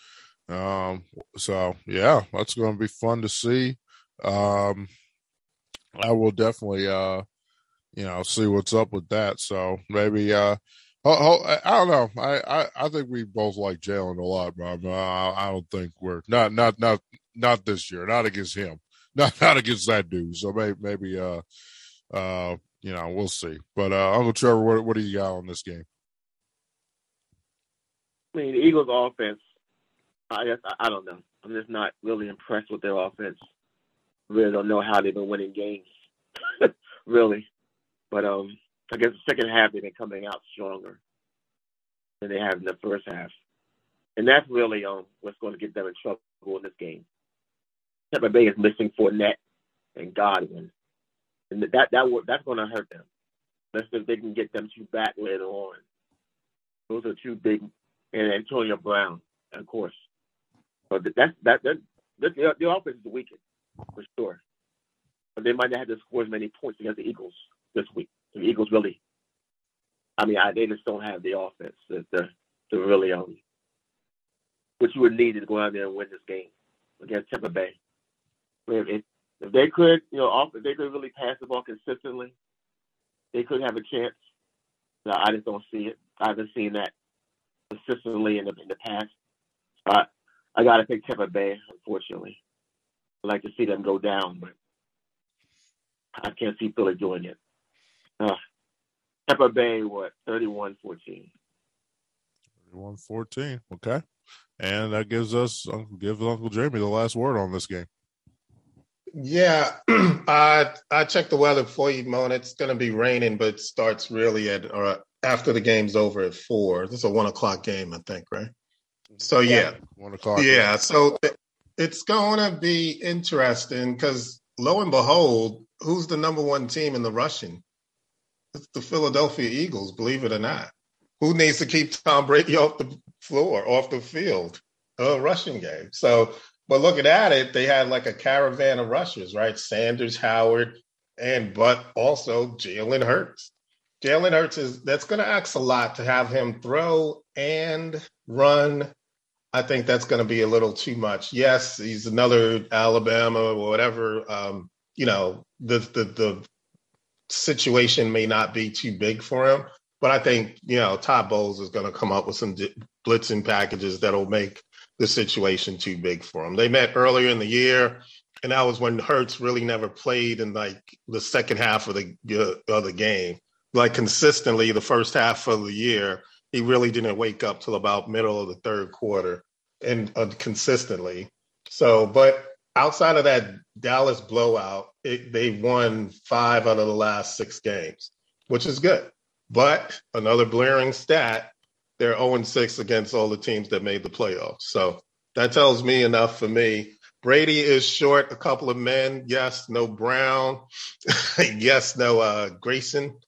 Um, so yeah, that's going to be fun to see. Um, I will definitely, uh, you know, see what's up with that. So maybe, uh, ho- ho- I I don't know. I, I, I think we both like Jalen a lot, but I, I don't think we're not, not, not, not this year, not against him, <laughs> not, not against that dude. So maybe, maybe, uh, uh, you know, we'll see. But uh, Uncle Trevor, what, what do you got on this game? I mean, the Eagles' offense. I just, I don't know. I'm just not really impressed with their offense. Really don't know how they've been winning games, <laughs> really. But um, I guess the second half they've been coming out stronger than they have in the first half, and that's really um what's going to get them in trouble in this game. Tampa Bay is missing Fournette and Godwin, and that that that's going to hurt them. Let's if they can get them two back later on. Those are two big, and Antonio Brown, of course. But that's that that, that the, the offense is weakened for sure. But they might not have to score as many points against the Eagles this week. The Eagles really, I mean, I, they just don't have the to to really um what you would need to go out there and win this game against Tampa Bay. If, if, if they could, you know, off, if they could really pass the ball consistently, they could have a chance. No, I just don't see it. I haven't seen that consistently in the in the past. I I got to pick Tampa Bay. Unfortunately, I'd like to see them go down, but I can't see Philly doing it. Uh, Tampa Bay, what, 31 14. 31 14. Okay. And that gives us, give Uncle Jamie the last word on this game. Yeah, <clears throat> I I checked the weather for you, Mon. It's going to be raining, but starts really at or uh, after the game's over at four. This is a one o'clock game, I think, right? Mm-hmm. So yeah, one o'clock. Yeah, so it's going to be interesting because lo and behold, who's the number one team in the rushing? It's the Philadelphia Eagles, believe it or not. Who needs to keep Tom Brady off the floor, off the field? A rushing game. So, but looking at it, they had like a caravan of rushers, right? Sanders, Howard, and but also Jalen Hurts. Jalen Hurts is that's going to ask a lot to have him throw and run. I think that's going to be a little too much. Yes, he's another Alabama or whatever. Um, you know, the the the situation may not be too big for him, but I think you know Todd Bowles is going to come up with some blitzing packages that'll make the situation too big for him. They met earlier in the year, and that was when Hurts really never played in like the second half of the uh, of the game. Like consistently, the first half of the year, he really didn't wake up till about middle of the third quarter, and uh, consistently. So, but outside of that Dallas blowout, it, they won five out of the last six games, which is good. But another blaring stat, they're 0 6 against all the teams that made the playoffs. So that tells me enough for me. Brady is short a couple of men. Yes, no Brown. <laughs> yes, no uh, Grayson.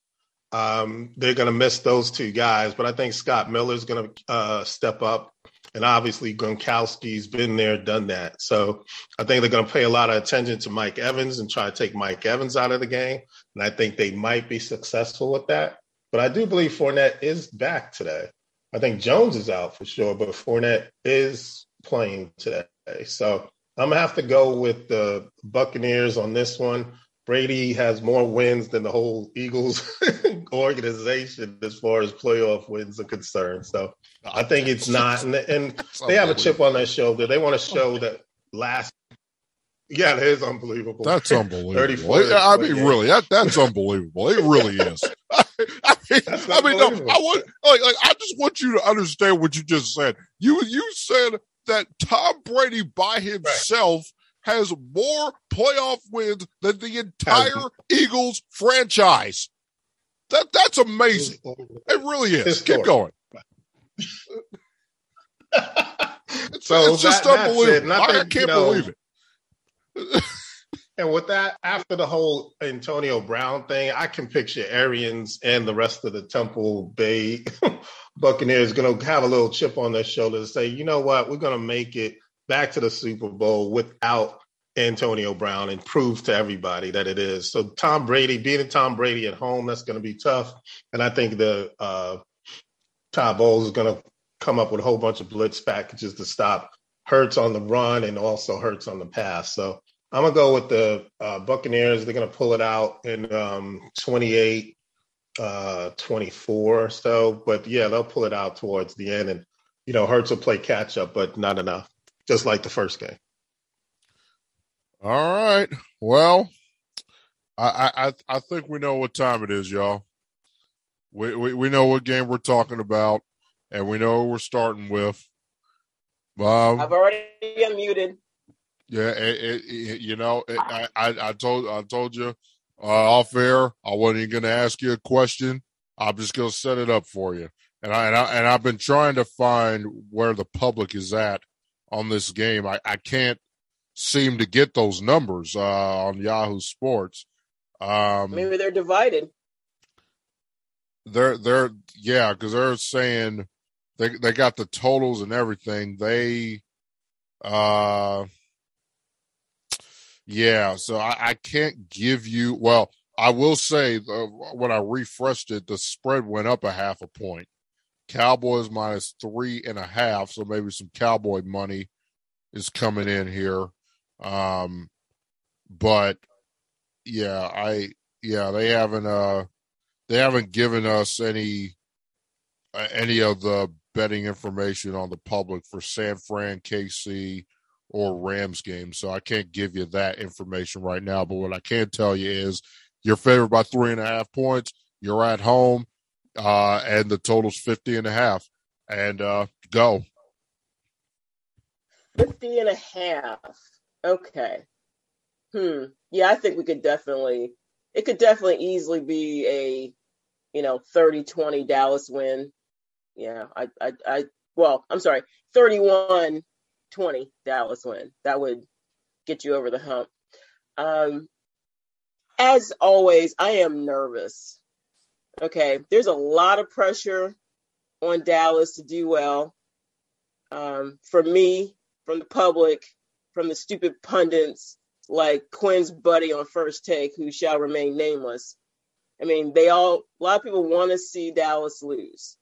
Um, they're going to miss those two guys, but I think Scott Miller is going to uh, step up and obviously Gronkowski's been there, done that. So I think they're going to pay a lot of attention to Mike Evans and try to take Mike Evans out of the game. And I think they might be successful with that. But I do believe Fournette is back today. I think Jones is out for sure, but Fournette is playing today. So I'm gonna have to go with the Buccaneers on this one. Brady has more wins than the whole Eagles <laughs> organization as far as playoff wins are concerned. So I think it's not, and, and they have a chip on their shoulder. They want to show that last. Yeah, it is unbelievable. That's unbelievable. Thirty-four. I mean, really, that, that's unbelievable. It really is. I, <laughs> <laughs> I mean, I mean, no, I want like, like I just want you to understand what you just said. You you said that Tom Brady by himself. Right has more playoff wins than the entire Eagles franchise. That that's amazing. It really is. Keep going. <laughs> it's, so it's just that, unbelievable. I, I, can't you know, believe it. <laughs> and with that, after the whole Antonio Brown thing, I can picture Arians and the rest of the Tampa Bay <laughs> Buccaneers going to have a little chip on their shoulder to say, you know what, we're going to make it back to the Super Bowl without Antonio Brown and prove to everybody that it is. So Tom Brady, being a Tom Brady at home, that's going to be tough. And I think the uh, Todd Bowles is going to come up with a whole bunch of blitz packages to stop Hurts on the run and also Hurts on the pass. So I'm gonna go with the uh, Buccaneers. They're gonna pull it out in um, 28, uh, 24 or so. But yeah, they'll pull it out towards the end, and you know Hurts will play catch up, but not enough, just like the first game. All right. Well, I I I think we know what time it is, y'all. We we, we know what game we're talking about, and we know what we're starting with. Um, I've already unmuted. Yeah, it, it, it, you know, I, I, I told I told you uh, off air. I wasn't even going to ask you a question. I'm just going to set it up for you. And I, and I and I've been trying to find where the public is at on this game. I, I can't seem to get those numbers uh, on Yahoo Sports. Um, Maybe they're divided. They're they're yeah, because they're saying they they got the totals and everything. They uh yeah, so I, I can't give you well. I will say when I refreshed it, the spread went up a half a point. Cowboys minus three and a half. So maybe some Cowboy money is coming in here. Um, but yeah, I yeah they haven't uh they haven't given us any uh, any of the betting information on the public for San Fran, KC, or Rams game. So I can't give you that information right now. But what I can tell you is you're favored by three and a half points. You're at home, uh, and the total's 50 and a half. And uh, go. 50 and a half. Okay. Hmm. Yeah, I think we could definitely, it could definitely easily be a, you know, 30 20 Dallas win. Yeah, I, I, I, well, I'm sorry, 31 20 Dallas win. That would get you over the hump. Um, as always, I am nervous. Okay, there's a lot of pressure on Dallas to do well. Um, for me, from the public, from the stupid pundits like Quinn's buddy on First Take, who shall remain nameless. I mean, they all, a lot of people want to see Dallas lose.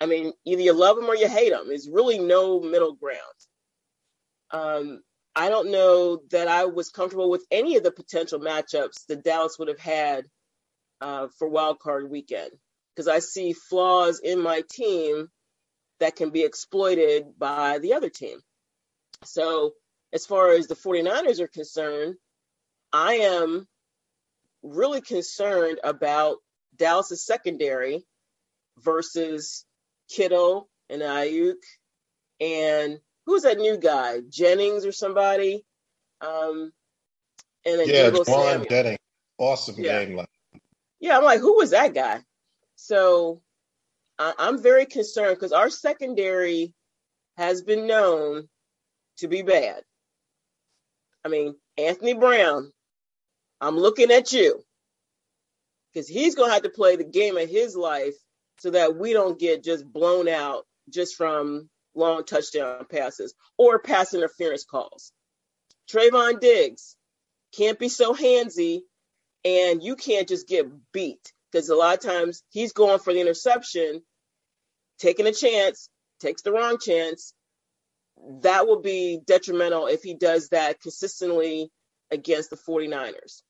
I mean, either you love them or you hate them. There's really no middle ground. Um, I don't know that I was comfortable with any of the potential matchups that Dallas would have had uh, for wild card weekend because I see flaws in my team that can be exploited by the other team. So, as far as the 49ers are concerned, I am really concerned about Dallas's secondary versus Kittle and Aiyuk and who's that new guy? Jennings or somebody? Um, and then yeah, Jennings. Awesome yeah. game. Yeah, I'm like, who was that guy? So I- I'm very concerned because our secondary has been known to be bad. I mean, Anthony Brown, I'm looking at you because he's going to have to play the game of his life so that we don't get just blown out just from long touchdown passes or pass interference calls. Trevon Diggs can't be so handsy and you can't just get beat because a lot of times he's going for the interception, taking a chance, takes the wrong chance. That will be detrimental if he does that consistently against the 49ers.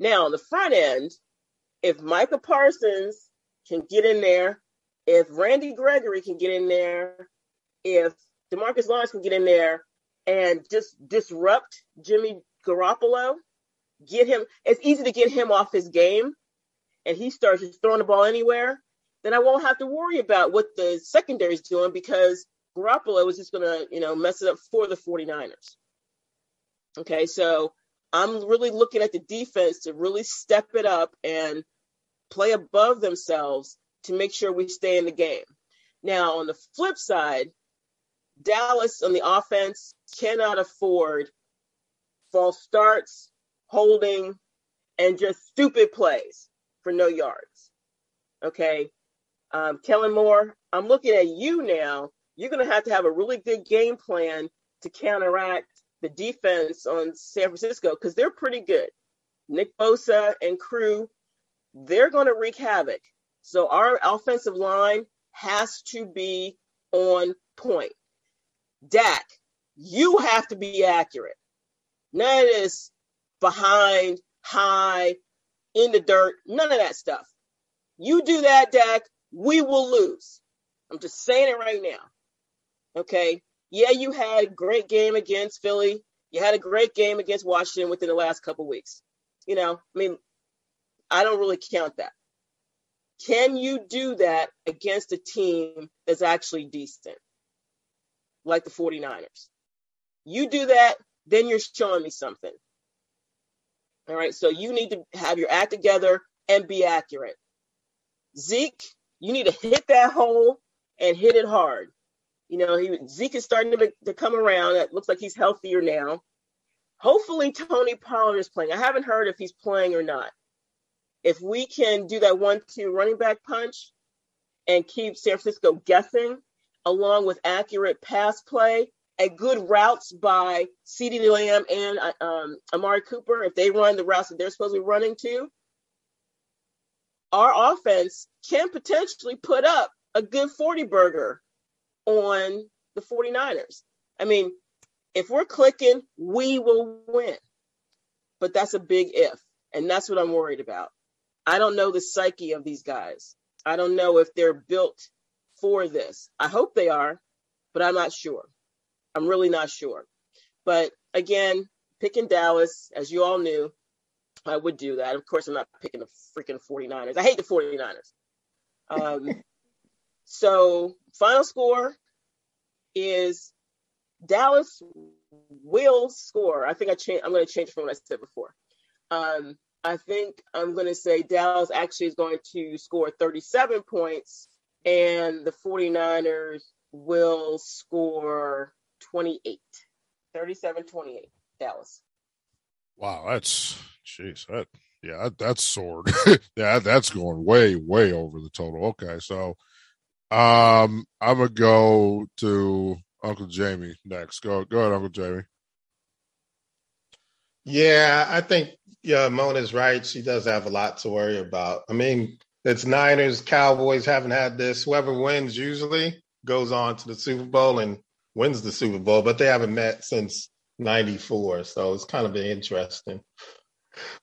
Now, on the front end, if Micah Parsons can get in there if Randy Gregory can get in there, if Demarcus Lawrence can get in there and just disrupt Jimmy Garoppolo, get him, it's easy to get him off his game and he starts just throwing the ball anywhere, then I won't have to worry about what the secondary is doing because Garoppolo is just going to, you know, mess it up for the 49ers. Okay, so I'm really looking at the defense to really step it up and play above themselves to make sure we stay in the game. Now, on the flip side, Dallas on the offense cannot afford false starts, holding, and just stupid plays for no yards. Okay. Um, Kellen Moore, I'm looking at you now. You're going to have to have a really good game plan to counteract the defense on San Francisco because they're pretty good. Nick Bosa and crew, they're going to wreak havoc. So our offensive line has to be on point. Dak, you have to be accurate. None of this behind, high, in the dirt, none of that stuff. You do that, Dak, we will lose. I'm just saying it right now. Okay. Yeah, you had a great game against Philly. You had a great game against Washington within the last couple weeks. You know, I mean, I don't really count that. Can you do that against a team that's actually decent, like the 49ers? You do that, then you're showing me something. All right, so you need to have your act together and be accurate. Zeke, you need to hit that hole and hit it hard. You know, he, Zeke is starting to, to come around. It looks like he's healthier now. Hopefully, Tony Pollard is playing. I haven't heard if he's playing or not if we can do that one two running back punch and keep San Francisco guessing, along with accurate pass play and good routes by CeeDee Lamb and uh, um, Amari Cooper, if they run the routes that they're supposed to be running to, our offense can potentially put up a good 40 burger on the 49ers. I mean, if we're clicking, we will win. But that's a big if. And that's what I'm worried about. I don't know the psyche of these guys. I don't know if they're built for this. I hope they are, but I'm not sure. I'm really not sure. But again, picking Dallas, as you all knew, I would do that. Of course, I'm not picking the freaking 49ers. I hate the 49ers. Um, <laughs> so, final score is Dallas will score. I think I change. I'm going to change from what I said before. Um, I think I'm going to say Dallas actually is going to score 37 points, and the 49ers will score 28. 37 28. Dallas. Wow, that's jeez, that yeah, that's sword. <laughs> yeah, that's going way, way over the total. Okay, so um I'm gonna go to Uncle Jamie next. Go go ahead, Uncle Jamie. Yeah, I think yeah, Mona's right. She does have a lot to worry about. I mean, it's Niners, Cowboys haven't had this. Whoever wins usually goes on to the Super Bowl and wins the Super Bowl, but they haven't met since 94. So it's kind of been interesting.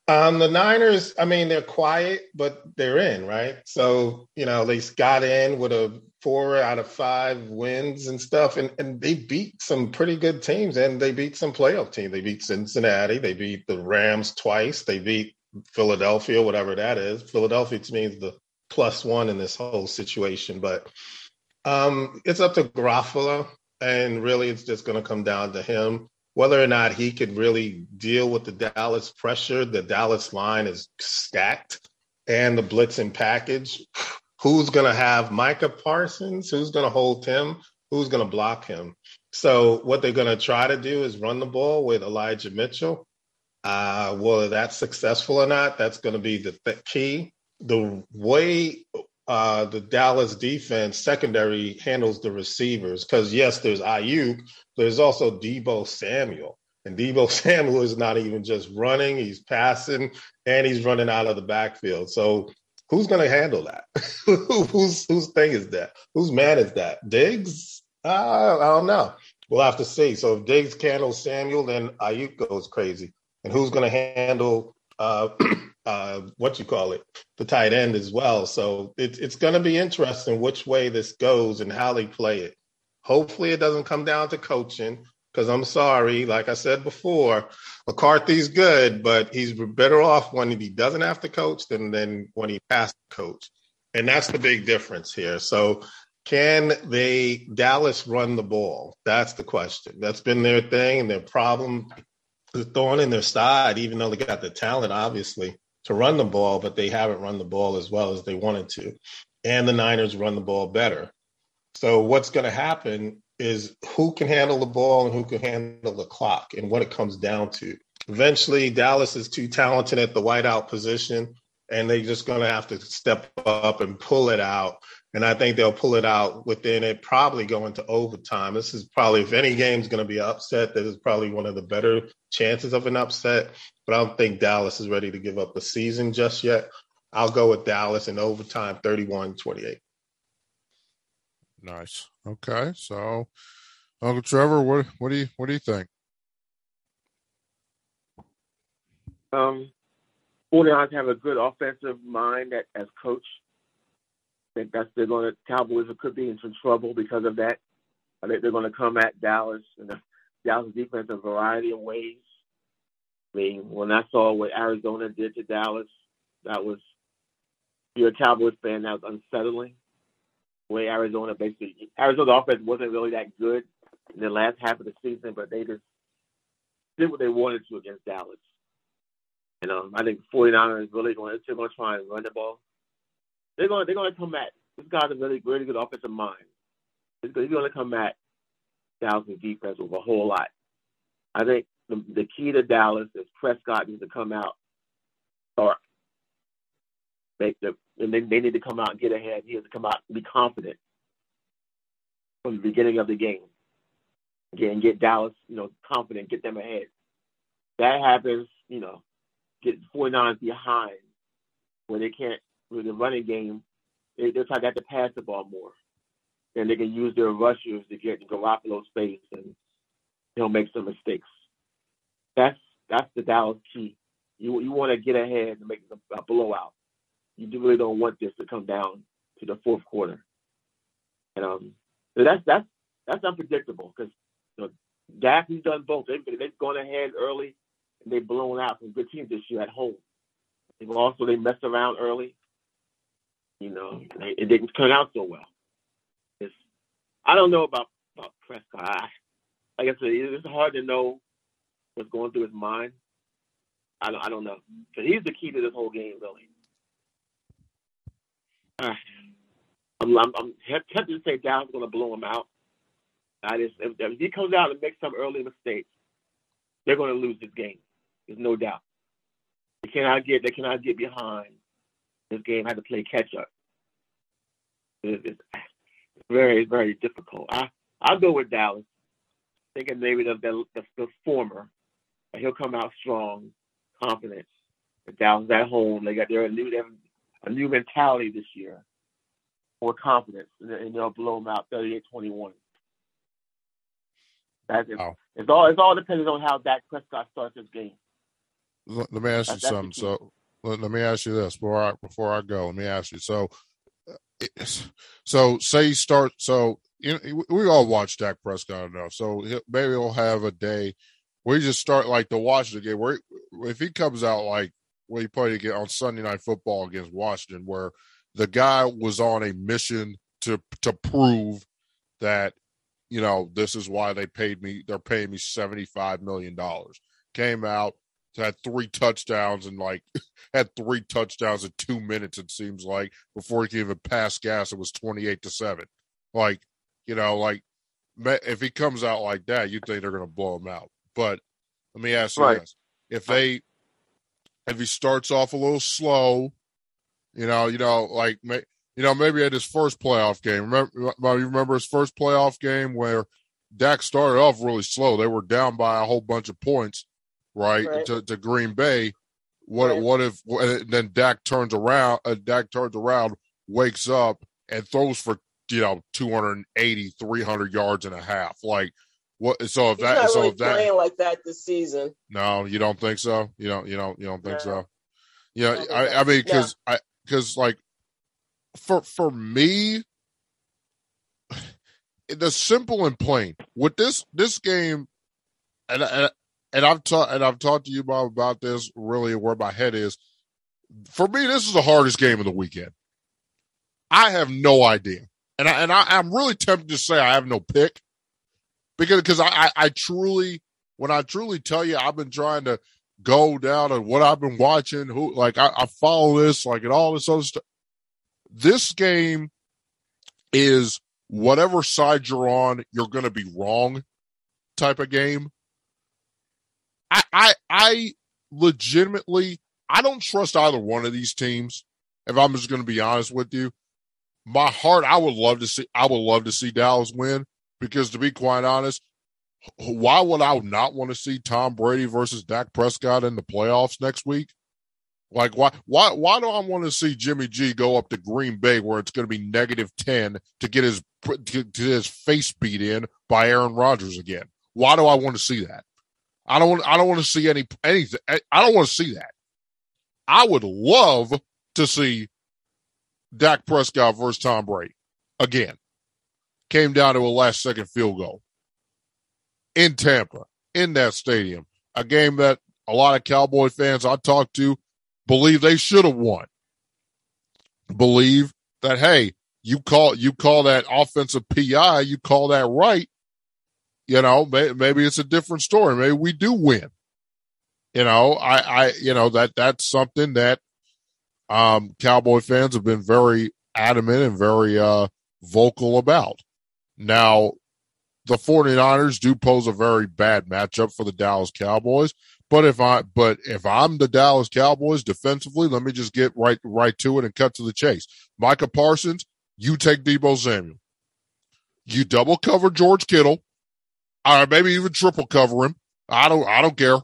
Um, the Niners, I mean, they're quiet, but they're in, right? So, you know, they got in with a four out of five wins and stuff, and, and they beat some pretty good teams, and they beat some playoff teams. They beat Cincinnati, they beat the Rams twice, they beat Philadelphia, whatever that is. Philadelphia to me is the plus one in this whole situation, but um, it's up to Garoppolo, and really it's just going to come down to him whether or not he could really deal with the Dallas pressure. The Dallas line is stacked and the blitzing package. Who's going to have Micah Parsons? Who's going to hold him? Who's going to block him? So, what they're going to try to do is run the ball with Elijah Mitchell. Uh, whether that's successful or not, that's going to be the th- key. The way uh, the Dallas defense secondary handles the receivers, because yes, there's Aiyuk, there's also Deebo Samuel. And Deebo <laughs> Samuel is not even just running, he's passing and he's running out of the backfield. So who's going to handle that? <laughs> whose whose thing is that? Whose man is that? Diggs? Uh, I don't know. We'll have to see. So if Diggs can handle Samuel, then Aiyuk goes crazy. And who's going to handle uh, <clears throat> uh, what you call it, the tight end as well? So it, it's going to be interesting which way this goes and how they play it. Hopefully, it doesn't come down to coaching because I'm sorry, like I said before, McCarthy's good, but he's better off when he doesn't have to coach than, than when he has to coach. And that's the big difference here. So, can they Dallas run the ball? That's the question. That's been their thing and their problem, the thorn in their side, even though they got the talent, obviously, to run the ball, but they haven't run the ball as well as they wanted to. And the Niners run the ball better. So what's going to happen is who can handle the ball and who can handle the clock and what it comes down to. Eventually, Dallas is too talented at the wideout position, and they're just going to have to step up and pull it out. And I think they'll pull it out within it, probably go into overtime. This is probably, if any game's going to be upset, this is probably one of the better chances of an upset. But I don't think Dallas is ready to give up the season just yet. I'll go with Dallas in overtime, 31 28. Nice. Okay. So, Uncle Trevor, what what do you what do you think? Um, 49ers have a good offensive mind at, as coach. Think that's they're going to Cowboys could be in some trouble because of that. I think they're going to come at Dallas and the Dallas defense in a variety of ways. I mean, when I saw what Arizona did to Dallas, that was if you're a Cowboys fan, that was unsettling way Arizona basically Arizona offense wasn't really that good in the last half of the season, but they just did what they wanted to against Dallas. And um, I think 49ers really going to going to try and run the ball. They're going they're going to come at this guy's a really really good offensive mind. He's going to come at Dallas defense with a whole lot. I think the, the key to Dallas is Prescott needs to come out or make the and they, they need to come out and get ahead. He has to come out and be confident from the beginning of the game. Again, get Dallas, you know, confident, get them ahead. That happens, you know, get 49 behind where they can't with the running game, they, they're trying to have to pass the ball more. And they can use their rushers to get Garoppolo space and he'll make some mistakes. That's that's the Dallas key. You you want to get ahead and make a, blowout. You really don't want this to come down to the fourth quarter. And um, so that's that's that's unpredictable because you know, Dak done both. They've, they've gone ahead early and they've blown out some good teams this year at home. They've also they messed around early. You know, it didn't turn out so well. It's, I don't know about about Prescott. I, like I said, it's hard to know what's going through his mind. I don't, I don't know. But he's the key to this whole game, really. Uh, I'm, I'm, I'm tempted to say Dallas is going to blow him out. I just, if, if he comes out and makes some early mistakes, they're going to lose this game. There's no doubt. They cannot get, they cannot get behind this game. Had to play catch up. It's, very, very difficult. I, I'll go with Dallas, thinking maybe the, the, the, the former. He'll come out strong, confident. But Dallas at home, they got their new, a new mentality this year, more confidence, and they'll blow them out 38-21. That's it. Wow. It's all it's all depends on how Dak Prescott starts this game. Let, let me ask you something. So let, let, me ask you this before I before I go. Let me ask you. So so say start. So you we all watch Dak Prescott enough. So maybe he'll have a day where you just start like the Washington game. Where if he comes out like where he played again on Sunday Night Football against Washington, where the guy was on a mission to to prove that you know this is why they paid me. They're paying me seventy five million dollars. Came out had three touchdowns and like <laughs> had three touchdowns in two minutes. It seems like before he could even pass gas, it was twenty eight to seven. Like you know, like if he comes out like that, you think they're going to blow him out. But let me ask you right. this: if they if he starts off a little slow, you know, you know, like you know, maybe at his first playoff game. Remember, you remember his first playoff game where Dak started off really slow. They were down by a whole bunch of points, right, right. To, to, Green Bay. What right. what if then Dak turns around? Uh, Dak turns around, wakes up, and throws for you know 280, 300 yards and a half. Like what? So if He's that, so really if that playing like that this season. No, you don't think so. You don't. You don't. You don't think no. so. Yeah, I, I, mean, because I because like for for me, <sighs> the simple and plain with this this game, and and, and I've talked and I've talked to you about about this really where my head is. For me, this is the hardest game of the weekend. I have no idea, and I and I, I'm really tempted to say I have no pick because because I, I, I truly when I truly tell you I've been trying to go down and what I've been watching, who like I, I follow this, like and all this other stuff. This game is whatever side you're on, you're gonna be wrong type of game. I I I legitimately I don't trust either one of these teams. If I'm just gonna be honest with you. My heart, I would love to see I would love to see Dallas win because to be quite honest, why would I not want to see Tom Brady versus Dak Prescott in the playoffs next week? Like why why why do I want to see Jimmy G go up to Green Bay where it's going to be negative ten to get his to, to his face beat in by Aaron Rodgers again? Why do I want to see that? I don't want I don't want to see any anything. I don't want to see that. I would love to see Dak Prescott versus Tom Brady again came down to a last second field goal in Tampa, in that stadium. A game that a lot of Cowboy fans I talked to believe they should have won. Believe that, hey, you call you call that offensive PI, you call that right. You know, may, maybe it's a different story. Maybe we do win. You know, I, I, you know that that's something that um, Cowboy fans have been very adamant and very uh, vocal about. Now, the 49ers do pose a very bad matchup for the Dallas Cowboys. But if I but if I'm the Dallas Cowboys defensively, let me just get right right to it and cut to the chase. Micah Parsons, you take Deebo Samuel. You double cover George Kittle. Or maybe even triple cover him. I don't I don't care.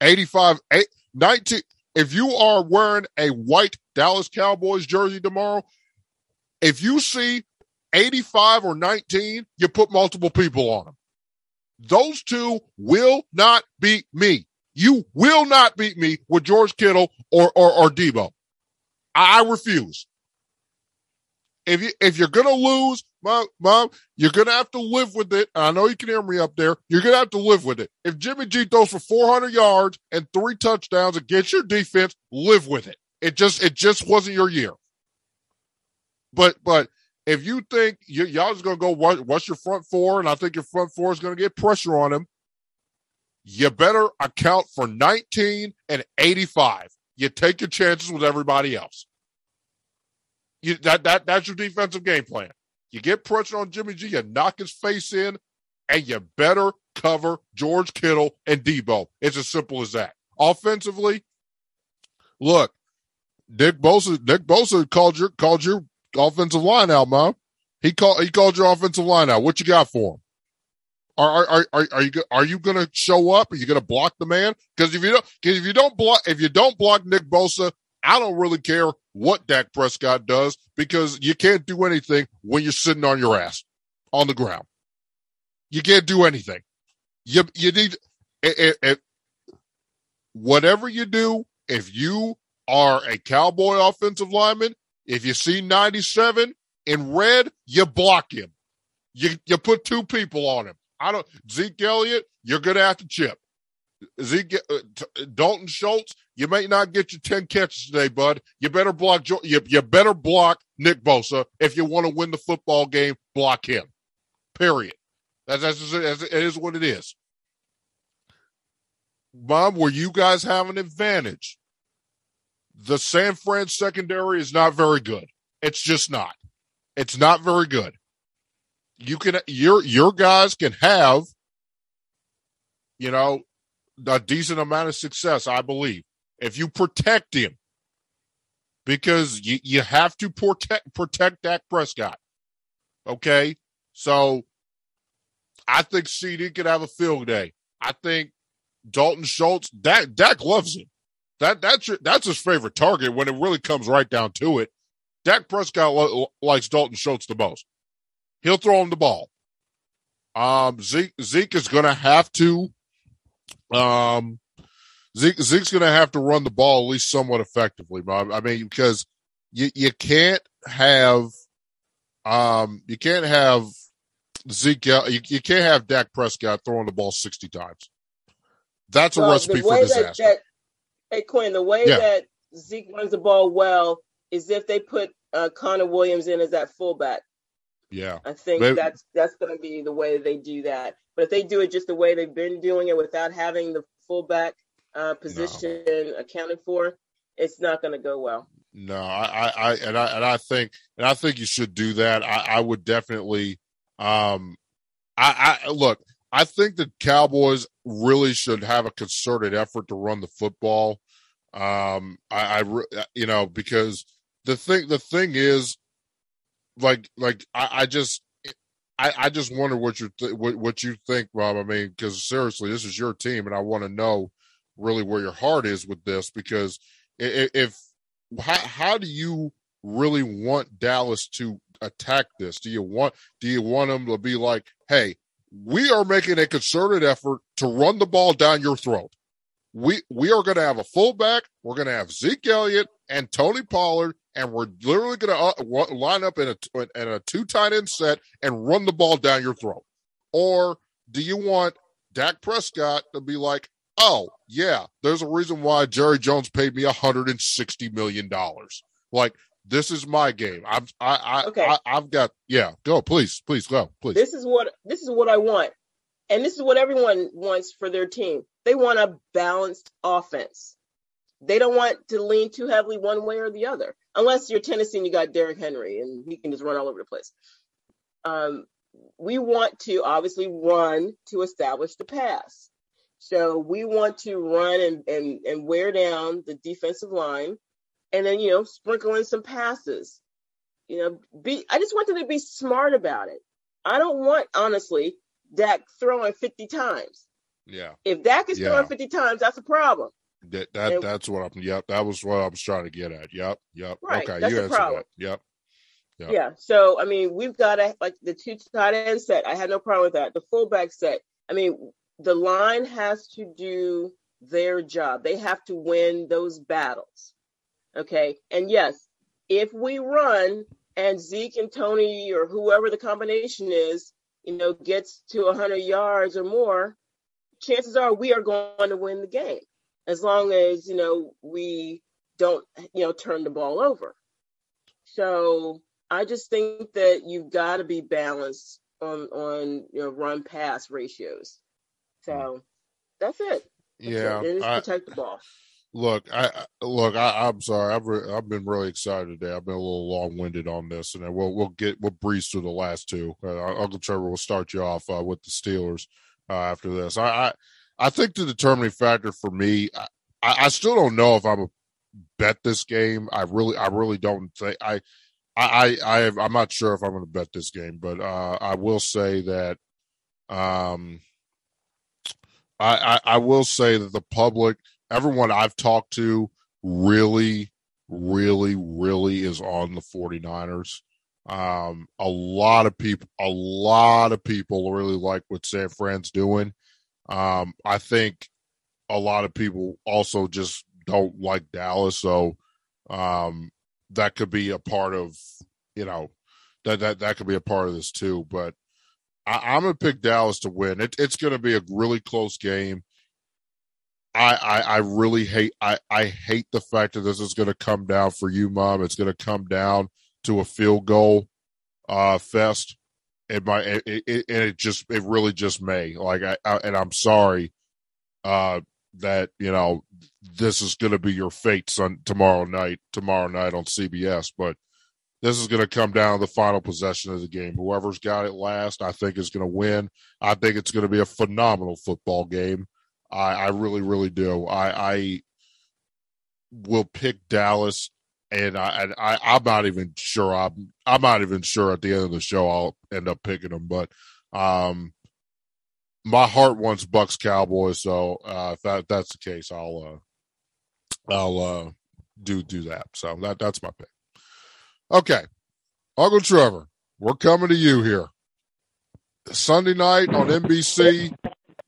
85 8, 19 if you are wearing a white Dallas Cowboys jersey tomorrow, if you see 85 or 19, you put multiple people on them. Those two will not beat me. You will not beat me with George Kittle or or, or Deebo. I, refuse. If you if you're gonna lose, mom, mom, you're gonna have to live with it. I know you can hear me up there. You're gonna have to live with it. If Jimmy G throws for 400 yards and three touchdowns against your defense, live with it. It just it just wasn't your year. But but if you think you, y'all just gonna go what, what's your front four, and I think your front four is gonna get pressure on him, you better account for 19 and 85. You take your chances with everybody else. You, that that that's your defensive game plan. You get pressure on Jimmy G, you knock his face in, and you better cover George Kittle and Deebo. It's as simple as that. Offensively, look, Nick Bosa, Nick Bosa called your called your offensive line out, mom. He called he called your offensive line out. What you got for him? Are are are, are you are you going to show up? Are you going to block the man? Because if you don't, if you don't block if you don't block Nick Bosa, I don't really care what Dak Prescott does because you can't do anything when you're sitting on your ass on the ground. You can't do anything. You you need it, it, whatever you do. If you are a Cowboy offensive lineman, if you see 97 in red, you block him. You you put two people on him. I don't Zeke Elliott, you're gonna have to chip. Zeke uh, Dalton Schultz, you may not get your 10 catches today, bud. You better block you, you better block Nick Bosa if you want to win the football game. Block him. Period. That's, that's, that's it is what it is. Mom, where you guys have an advantage, the San Fran secondary is not very good. It's just not. It's not very good. You can your your guys can have, you know, a decent amount of success, I believe, if you protect him. Because you, you have to protect protect Dak Prescott. Okay? So I think CD could have a field day. I think Dalton Schultz, Dak, Dak loves him. That that's your, that's his favorite target when it really comes right down to it. Dak Prescott lo- likes Dalton Schultz the most. He'll throw him the ball. Um, Zeke Zeke is going to have to um, Zeke, Zeke's going to have to run the ball at least somewhat effectively. Bob. I mean, because you you can't have um you can't have Zeke you, you can't have Dak Prescott throwing the ball sixty times. That's a recipe for disaster. That, that, hey Quinn, the way yeah. that Zeke runs the ball well is if they put uh, Connor Williams in as that fullback. Yeah, I think they, that's that's going to be the way they do that. But if they do it just the way they've been doing it without having the fullback uh, position no. accounted for, it's not going to go well. No, I, I, and I, and I think, and I think you should do that. I, I would definitely, um, I, I look. I think the Cowboys really should have a concerted effort to run the football. Um, I, I, you know, because the thing, the thing is, like, like I, I just, I, I just wonder what you th- what, what you think, Rob. I mean, because seriously, this is your team, and I want to know really where your heart is with this. Because if, how, how do you really want Dallas to attack this? Do you want do you want them to be like, hey, we are making a concerted effort to run the ball down your throat. We we are going to have a fullback. We're going to have Zeke Elliott and Tony Pollard, and we're literally going to uh, line up in a in a two tight end set and run the ball down your throat? Or do you want Dak Prescott to be like, oh yeah, there's a reason why Jerry Jones paid me 160 million dollars. Like this is my game. I've I, I, okay. I I've got yeah. Go please please go please. This is what this is what I want, and this is what everyone wants for their team. They want a balanced offense. They don't want to lean too heavily one way or the other, unless you're Tennessee and you got Derrick Henry and he can just run all over the place. Um, we want to obviously run to establish the pass. So we want to run and, and, and wear down the defensive line and then, you know, sprinkle in some passes. You know, be I just want them to be smart about it. I don't want, honestly, Dak throwing 50 times. Yeah. If Dak is yeah. throwing 50 times, that's a problem. That that And- that's what I'm. Yep, that was what I was trying to get at. Yep, yep. Right, Okay, that's you answered problem. that. Yep. Yeah. Yeah. So I mean, we've got a like the two tight end set. I had no problem with that. The fullback set. I mean, the line has to do their job. They have to win those battles. Okay. And yes, if we run and Zeke and Tony or whoever the combination is, you know, gets to 100 yards or more, chances are we are going to win the game as long as, you know, we don't, you know, turn the ball over. So I just think that you've got to be balanced on on you know run pass ratios. So that's it. That's Yeah. it. And just I, protect the ball. look, I look. I, I'm sorry. I've re- I've been really excited today. I've been a little long winded on this, and then we'll we'll get we'll breeze through the last two. Uh, Uncle Trevor will start you off uh, with the Steelers uh, after this. I, I I think the determining factor for me, I, I still don't know if I'm a bet this game. I really I really don't think I. I, I, I I'm not sure if I'm going to bet this game, but uh, I will say that um, I, I, I will say that the public, everyone I've talked to, really, really, really is on the 49ers. Um, a lot of people, a lot of people really like what San Fran's doing. Um, I think a lot of people also just don't like Dallas, so um, that could be a part of you know that that that could be a part of this too. But I, I'm gonna pick Dallas to win. It, it's gonna be a really close game. I, I I really hate I I hate the fact that this is gonna come down for you, mom. It's gonna come down to a field goal uh fest. It might it, it, and it just it really just may like I, I and I'm sorry uh that you know this is going to be your fate son tomorrow night tomorrow night on CBS but this is going to come down to the final possession of the game whoever's got it last I think is going to win I think it's going to be a phenomenal football game I I really really do I I will pick Dallas and I, and I I'm not even sure I'm I'm not even sure at the end of the show I'll end up picking them but um my heart wants Bucs Cowboys, so uh, if that that's the case, I'll uh, I'll uh, do do that. So that that's my pick. Okay, Uncle Trevor, we're coming to you here. Sunday night on NBC,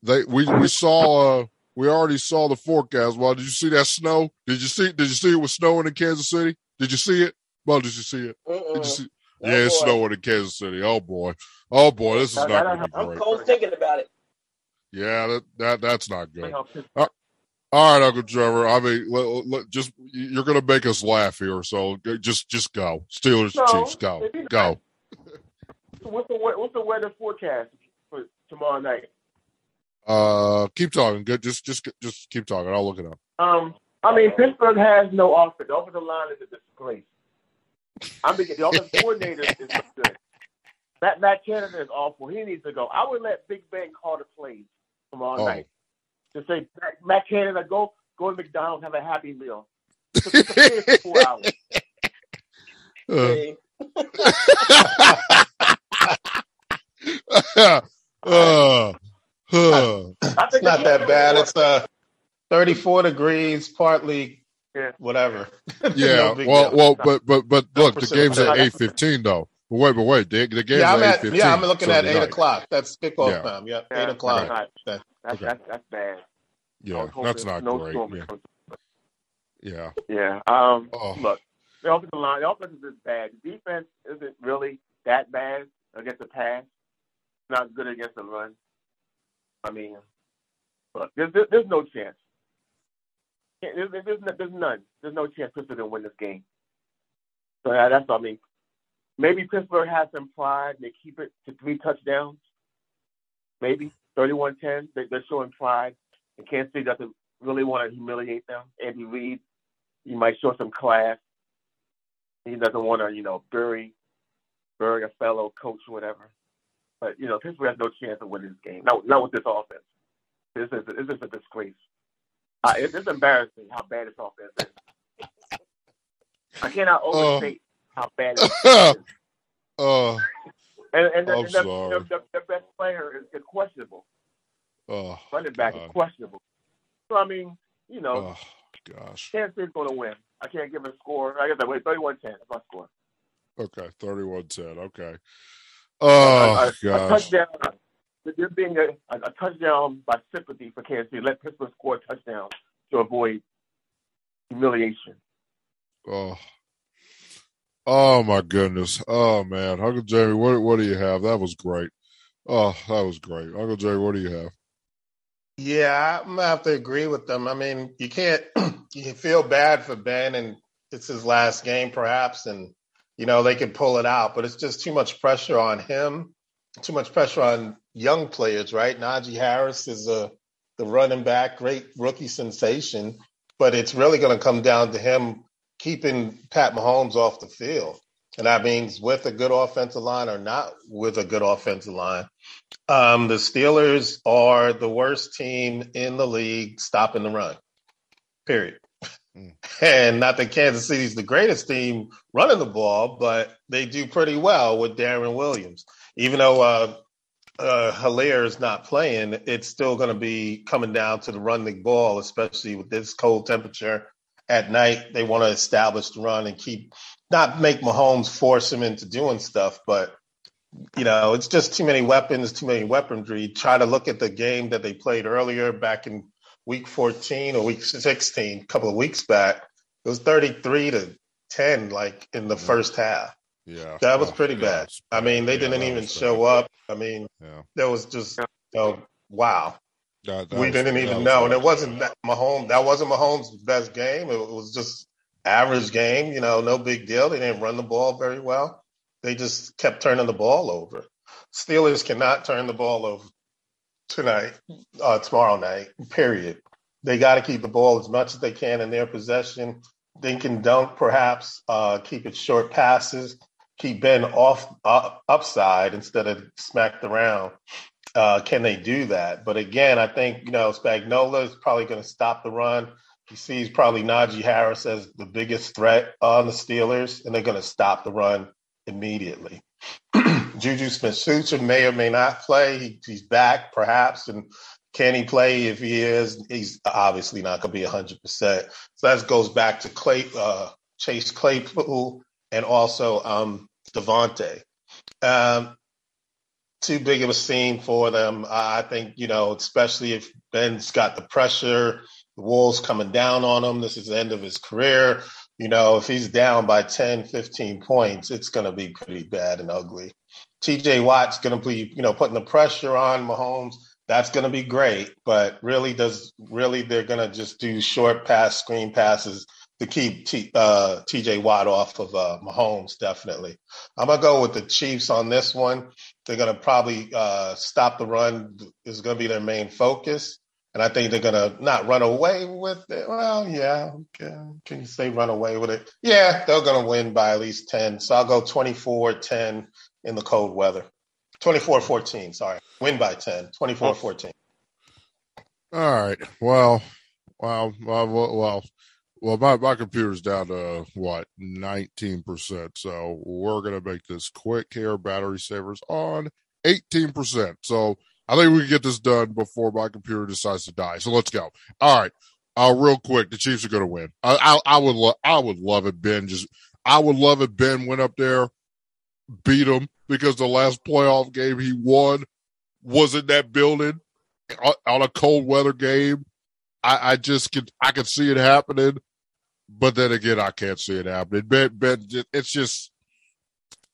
they we we saw uh we already saw the forecast. Well, did you see that snow? Did you see did you see it was snowing in Kansas City? Did you see it? Well, did you see it? Did you see? Oh, yeah, it's boy. snowing in Kansas City. Oh boy, oh boy, this is not to be I'm great. cold thinking about it. Yeah, that, that that's not good. Picture. All right, Uncle Trevor. I mean, let, let, just you're going to make us laugh here, so just just go. Steelers, No, Chiefs, go, go. So what's the what's the weather forecast for tomorrow night? Uh, keep talking. Good. Just just just keep talking. I'll look it up. Um, I mean Pittsburgh has no offense. The offensive line is a disgrace. I mean the offensive <laughs> coordinator is good. Matt Matt Canada is awful. He needs to go. I would let Big Ben call the plays tomorrow Oh. night. To say Matt, Matt Canada go go to McDonald's have a happy meal. It's a- it's a play for four hours. Uh, <laughs> uh, uh. I It's think not that bad. It's uh 34 degrees, partly Yeah. whatever. <laughs> Yeah. No well, deal. well, but but but look, the game's at <laughs> eight fifteen though. But wait, but wait, the, the game's yeah, I'm at eight at fifteen. yeah, I'm looking at eight o'clock. That's kickoff Yeah. time. Yep, Yeah, eight o'clock. That's, not- That- that's, Okay. that's, that's bad. Yeah, that's not no great. Yeah, yeah. Yeah. Um, Oh. Look, the offensive line, the offense is bad. The defense isn't really that bad against the pass. Not good against the run. I mean, look, there's, there's, there's no chance. There's, there's, there's, none. There's no chance Pittsburgh will win this game. So yeah, that's what I mean. Maybe Pittsburgh has some pride. And they keep it to three touchdowns. Maybe 31-10. They, they're showing pride. And Kansas City doesn't really want to humiliate them. Andy Reid, he might show some class. He doesn't want to, you know, bury, bury a fellow coach or whatever. But you know, Pittsburgh has no chance of winning this game. Not, not with this offense. This is this is a disgrace. Uh, it, it's embarrassing how bad this offense is. I cannot overstate how bad it is. <laughs> Uh, And, and, the, I'm and the, the, the best player is, is questionable. Oh, Running back God. is questionable. So I mean, you know, Oh gosh. Kansas City's going to win. I can't give a score. I guess I wait 31-10. That's my score. Okay, thirty-one ten. Okay. Oh a, a, oh, a gosh. touchdown. There being a, a, a touchdown by sympathy for Kansas City. Let Pittsburgh score a touchdown to avoid humiliation. Oh. Oh my goodness. Oh man. Uncle Jamie, what what do you have? That was great. Oh, that was great. Uncle Jamie, what do you have? Yeah, I'm gonna have to agree with them. I mean, you can't <clears throat> you feel bad for Ben and it's his last game perhaps and you know they can pull it out, but it's just too much pressure on him, too much pressure on young players, right? Najee Harris is a the running back, great rookie sensation, but it's really gonna come down to him keeping Pat Mahomes off the field. And that means with a good offensive line or not with a good offensive line. Um, the Steelers are the worst team in the league stopping the run, period. Mm. <laughs> And not that Kansas City's the greatest team running the ball, but they do pretty well with Darrel Williams. Even though uh, uh, Helaire is not playing, it's still going to be coming down to the running the ball, especially with this cold temperature at night. They want to establish the run and keep not make Mahomes force him into doing stuff, but you know, it's just too many weapons, too many weaponry. Try to look at the game that they played earlier back in week 14 or week 16, a couple of weeks back. It was 33 to 10, like in the Mhm. first half. Yeah. That was Oh, pretty yeah, bad. it's I mean, they Yeah, didn't even show bad. up. I mean, Yeah. there was just, you know, wow. That, that we was- didn't even was know. And it wasn't that Mahomes, that wasn't Mahomes' best game. It was just average game, you know, no big deal. They didn't run the ball very well. They just kept turning the ball over. Steelers cannot turn the ball over tonight, uh, tomorrow night, period. They got to keep the ball as much as they can in their possession. They can dunk, perhaps, uh, keep it short passes, keep Ben off uh, upside instead of smacked around. Uh, can they do that? But again, I think, you know, Spagnuolo is probably going to stop the run. He sees probably Najee Harris as the biggest threat on the Steelers, and they're going to stop the run immediately. <clears throat> Juju Smith-Schuster may or may not play. He, he's back, perhaps, and can he play? If he is, he's obviously not going to be 100%. So that goes back to Clay, uh, Chase Claypool and also um, Diontae. Um, too big of a scene for them. I think, you know, especially if Ben's got the pressure, the Wolves coming down on him. This is the end of his career. You know, if he's down by 10, 15 points, it's going to be pretty bad and ugly. TJ Watt's going to be, you know, putting the pressure on Mahomes. That's going to be great, but really, does really they're going to just do short pass, screen passes to keep uh, TJ Watt off of uh, Mahomes. Definitely, I'm gonna go with the Chiefs on this one. They're going to probably uh, stop the run. Is going to be their main focus. And I think they're to not run away with it. Well, yeah. Okay. Can you say run away with it? Yeah, they're to win by at least 10. So I'll go 24 10 in the cold weather. 24 14, sorry. Win by 10. 24 14. All right. Well, well, well, well, well, well my, my computer's down to what, 19%. So we're going to make this quick here. Battery savers on 18%. So I think we can get this done before my computer decides to die. So let's go. All right. Uh, real quick, the Chiefs are going to win. I, I, I would, lo- I would love it. Ben just, I would love it. Ben went up there, beat him because the last playoff game he won was in that building on- on a cold weather game. I, I just could, I could see it happening, but then again, I can't see it happening. Ben, Ben, it's just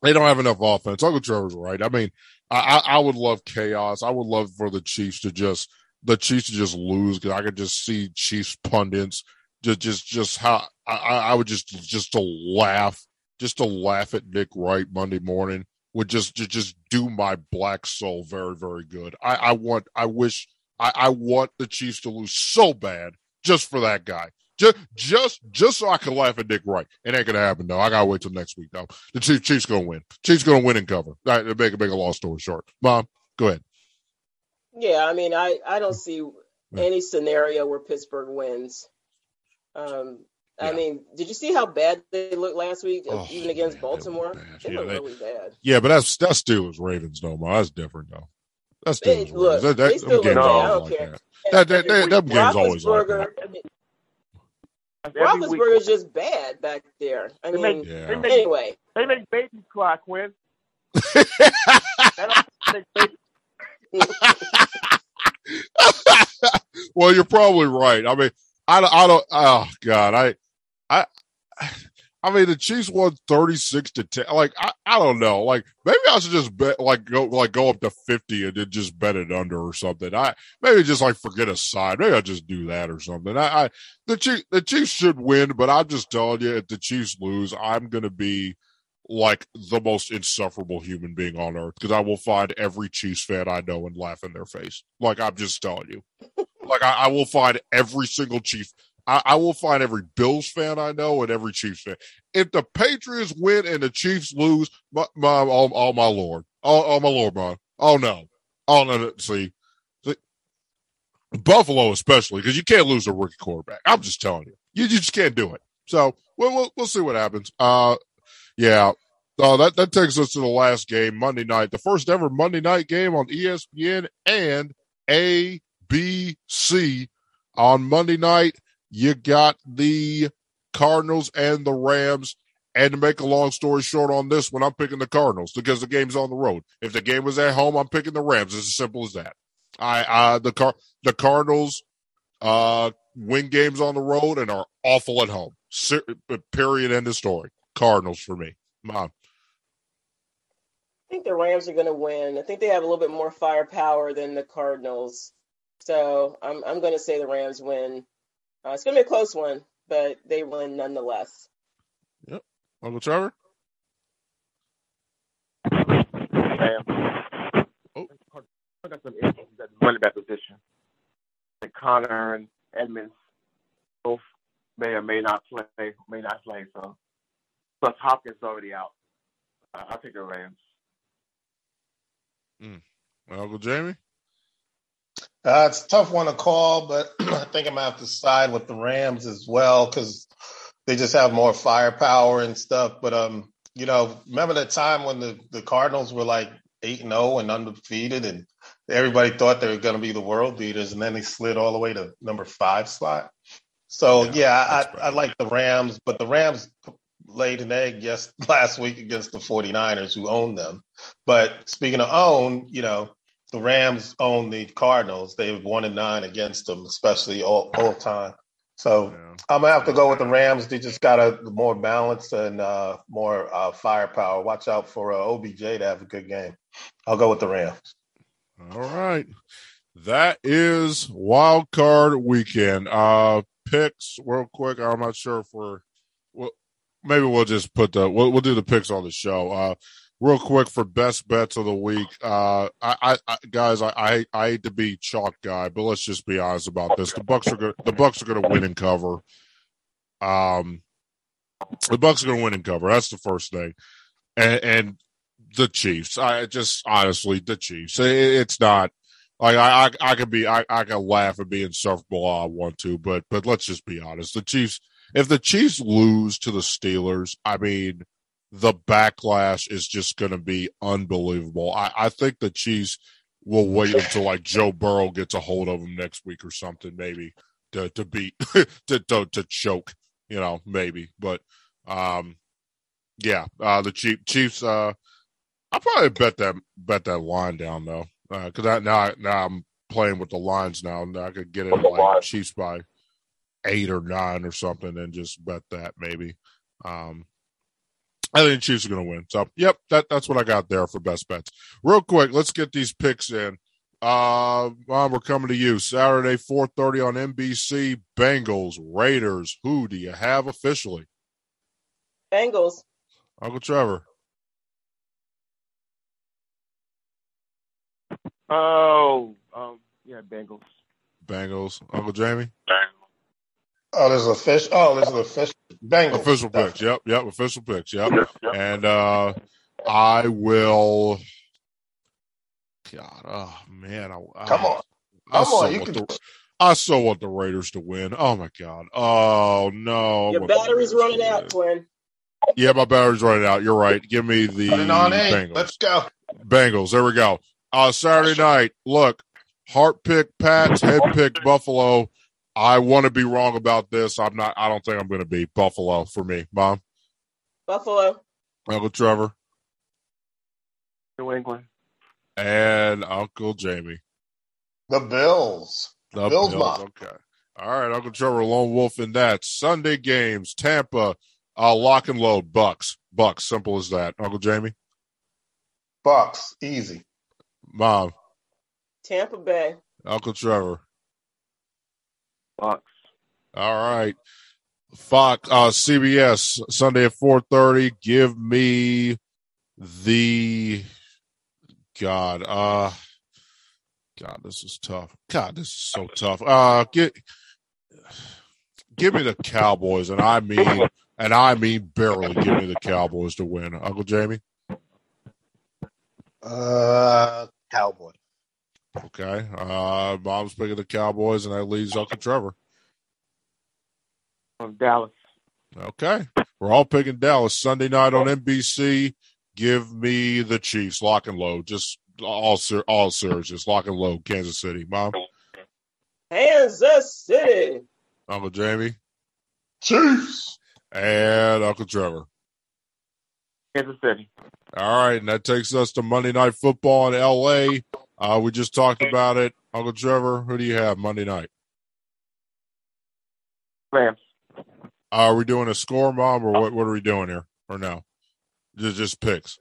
they don't have enough offense. Uncle Trevor's right. I mean, I, I, would love chaos. I would love for the Chiefs to just the Chiefs to just lose because I could just see Chiefs pundits just just just how I, I I would just just to laugh, just to laugh at Nick Wright Monday morning would just just, just do my black soul very very good. I, I want I wish I, I want the Chiefs to lose so bad just for that guy. Just just just so I can laugh at Nick Wright. It ain't gonna happen though. I gotta wait till next week though. The Chiefs Chiefs gonna win. Chiefs gonna win and cover. Right, make a make a long story short. Mom, go ahead. Yeah, I mean, I, I don't see any scenario where Pittsburgh wins. Um, I Yeah. mean, did you see how bad they looked last week, Oh, even against man, Baltimore? They Yeah, they- really bad. Yeah, but that's that's Steelers Ravens though, Ma. That's different though. That's They- Steelers look, Ravens. That, they still look games bad. always I don't like care. that. That, that, that, them games always like that. I mean, Roethlisberger is just bad back there. I They mean, make- Yeah. they make, anyway, they make babies cry, Quinn. That don't make babies well, you're probably right. I mean, I, don't- I don't. Oh God, I, I, I mean, the Chiefs won thirty six to ten. Like, I, I don't know. Like, maybe I should just bet, like, go, like, go up to fifty and then just bet it under or something. I maybe just like forget a side. Maybe I just do that or something. I, I the Chiefs, the Chiefs should win, but I'm just telling you, if the Chiefs lose, I'm gonna be like the most insufferable human being on earth because I will find every Chiefs fan I know and laugh in their face. Like I'm just telling you. like I, I will find every single Chief. I, I will find every Bills fan I know and every Chiefs fan. If the Patriots win and the Chiefs lose, my, my oh, oh my lord, oh, oh my lord, man, oh no, oh no. See, see Buffalo especially because you can't lose a rookie quarterback. I'm just telling you, you, you just can't do it. So we'll, we'll we'll see what happens. Uh, yeah. Uh, that, that takes us to the last game, Monday night, the first ever Monday night game on ESPN and ABC. On Monday night, you got the Cardinals and the Rams. And to make a long story short on this one, I'm picking the Cardinals because the game's on the road. If the game was at home, I'm picking the Rams. It's as simple as that. I uh the car the Cardinals uh win games on the road and are awful at home. Ser- period. End of story. Cardinals for me. Mom. I think the Rams are going to win. I think they have a little bit more firepower than the Cardinals. So I'm I'm going to say the Rams win. Uh, it's going to be a close one, but they win nonetheless. Yep. Uncle Trevor? Rams. Oh. I got some issues at the running back position. Like Conner and Edmonds both may or may not play, may not play. So plus Hopkins is already out. Uh, I'll take the Rams. Uncle Jamie? Uh, it's a tough one to call, but <clears throat> I think I'm gonna have to side with the Rams as well because they just have more firepower and stuff. But um, you know, remember that time when the the Cardinals were like eight and zero and undefeated, and everybody thought they were gonna be the world beaters, and then they slid all the way to number five slot. So Yeah, yeah, I, bad. I like the Rams, but the Rams laid an egg yes <laughs> last week against the 49ers who owned them. But speaking of own, you know, the Rams own the Cardinals. They've one and nine against them, especially all, all time. So Yeah. I'm gonna have to go with the Rams. They just got a more balance and uh, more uh, firepower. Watch out for uh, OBJ to have a good game. I'll go with the Rams. All right. That is wild card weekend. Uh picks real quick. I'm not sure if we're well maybe we'll just put the we'll, we'll do the picks on the show. Uh real quick for best bets of the week. Uh I, I, guys I, I I hate to be chalk guy, but let's just be honest about this. The Bucs are gonna the Bucs are gonna win and cover. Um the Bucs are gonna win and cover. That's the first thing. And and the Chiefs. I just honestly the Chiefs. It, it's not like I, I I could be I, I can laugh and be insufferable I want to, but but let's just be honest. The Chiefs if the Chiefs lose to the Steelers, I mean the backlash is just gonna be unbelievable. I, I think the Chiefs will wait until like Joe Burrow gets a hold of them next week or something, maybe to to beat <laughs> to, to to choke, you know, maybe. But um yeah, uh the Chief, Chiefs uh I'll probably bet that bet that line down though, because I now I- now I'm playing with the lines now, and I could get it like Chiefs by eight or nine or something, and just bet that maybe. Um, I think the Chiefs are going to win. So, yep, that that's what I got there for best bets. Real quick, let's get these picks in. Uh, Mom, we're coming to you Saturday, four thirty on NBC. Bengals, Raiders. Who do you have officially? Bengals. Uncle Trevor. Oh, um, yeah, Bengals. Bengals. Uncle Jamie. Oh, there's a fish. Oh, there's a fish. Bengals. Official picks. Yep. Yep. Official picks. Yep. And uh I will. God, oh man, I, I, Come on. I Come so on, you want can. the, I so want the Raiders to win. Oh my God. Oh no. I Your want the battery's running out, win. twin. Yeah, my battery's running out. You're right. Give me the Put it on eight. Bengals. Let's go. Bengals. There we go. Uh, Saturday night. Look, heart pick Pats, head pick Buffalo. I want to be wrong about this. I'm not. I don't think I'm going to be Buffalo for me, Mom. Buffalo. Uncle Trevor. New England. And Uncle Jamie. The Bills. The Bills, Bills. Mom. Okay. All right, Uncle Trevor, lone wolf in that. Sunday games, Tampa, uh, lock and load, Bucs, Bucs. Simple as that. Uncle Jamie, Bucs. Easy. Mom, Tampa Bay. Uncle Trevor. Bucs. All right. Fox, uh, CBS Sunday at four thirty. Give me the God. Uh, God, this is tough. God, this is so tough. Uh, get give me the Cowboys, and I mean, and I mean barely. Give me the Cowboys to win. Uncle Jamie. Uh, Cowboy. Okay. Uh, mom's picking the Cowboys, and that leaves Uncle Trevor. From Dallas. Okay. We're all picking Dallas Sunday night on NBC. Give me the Chiefs, lock and load. Just all ser- all serious, just lock and load. Kansas City, mom, Kansas City. Uncle Jamie, Chiefs. and Uncle Trevor. Kansas City. All right, and that takes us to Monday Night Football in LA. Uh, we just talked about it. Uncle Trevor, who do you have Monday night? Rams. Uh, are we doing a score, mom, or what? What are we doing here, or no? Just just picks.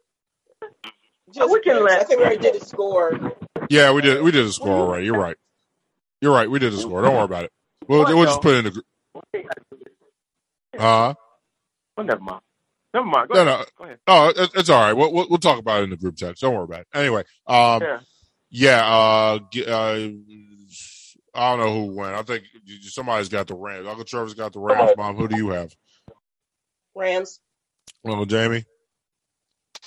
Just we can let- I think we already did a score. Yeah, we did. We did a score already. You're right. You're right. We did a score. Don't worry about it. We'll, we'll just put it in the group. Huh? Oh, never mind. Never mind. Go No, ahead. no. Go ahead. Oh, it's all right. We'll, we'll we'll talk about it in the group text. Don't worry about it. Anyway, um, Yeah. Yeah, uh, uh, I don't know who went. I think somebody's got the Rams. Uncle Trevor's got the Rams. Mom, who do you have? Rams. Uncle Jamie,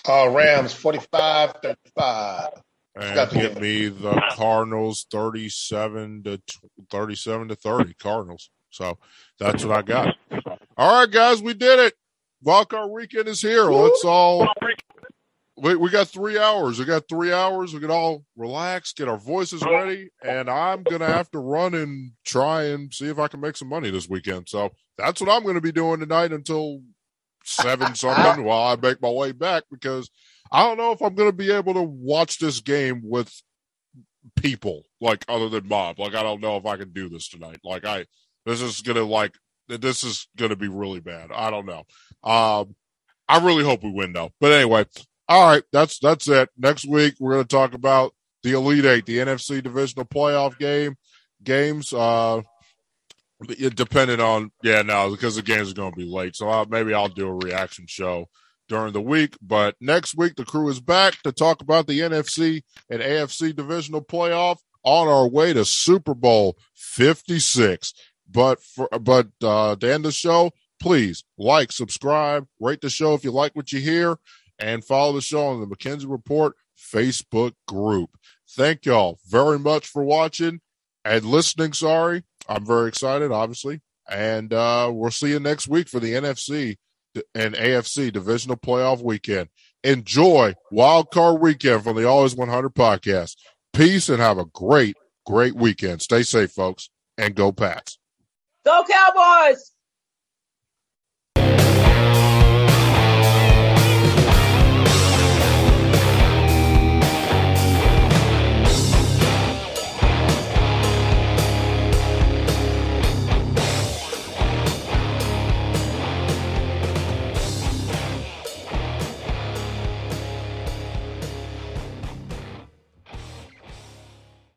Uh, Rams 45 35. and Got the- give me the Cardinals thirty-seven to thirty-seven to thirty. Cardinals. So that's what I got. All right, guys, we did it. Wildcard weekend is here. Let's all. We, we got three hours. We got three hours. We can all relax, get our voices ready, and I'm gonna have to run and try and see if I can make some money this weekend. So that's what I'm gonna be doing tonight until seven <laughs> something while I make my way back because I don't know if I'm gonna be able to watch this game with people like other than Bob. Like I don't know if I can do this tonight. Like I this is gonna like this is gonna be really bad. I don't know. Um I really hope we win though. But anyway, all right, that's that's it. Next week we're gonna talk about the Elite Eight, the NFC divisional playoff game games. Uh it depending on yeah, no, because the games are gonna be late. So I'll, maybe I'll do a reaction show during the week. But next week, the crew is back to talk about the NFC and AFC divisional playoff on our way to Super Bowl 56. But for, but, uh, to end the show, please like, subscribe, rate the show if you like what you hear and follow the show on the McKenzie Report Facebook group. Thank y'all very much for watching and listening. Sorry. I'm very excited, obviously. And, uh, we'll see you next week for the NFC and AFC divisional playoff weekend. Enjoy Wild Card Weekend from the Always 100 podcast. Peace and have a great, great weekend. Stay safe, folks, and go Pats. Go Cowboys!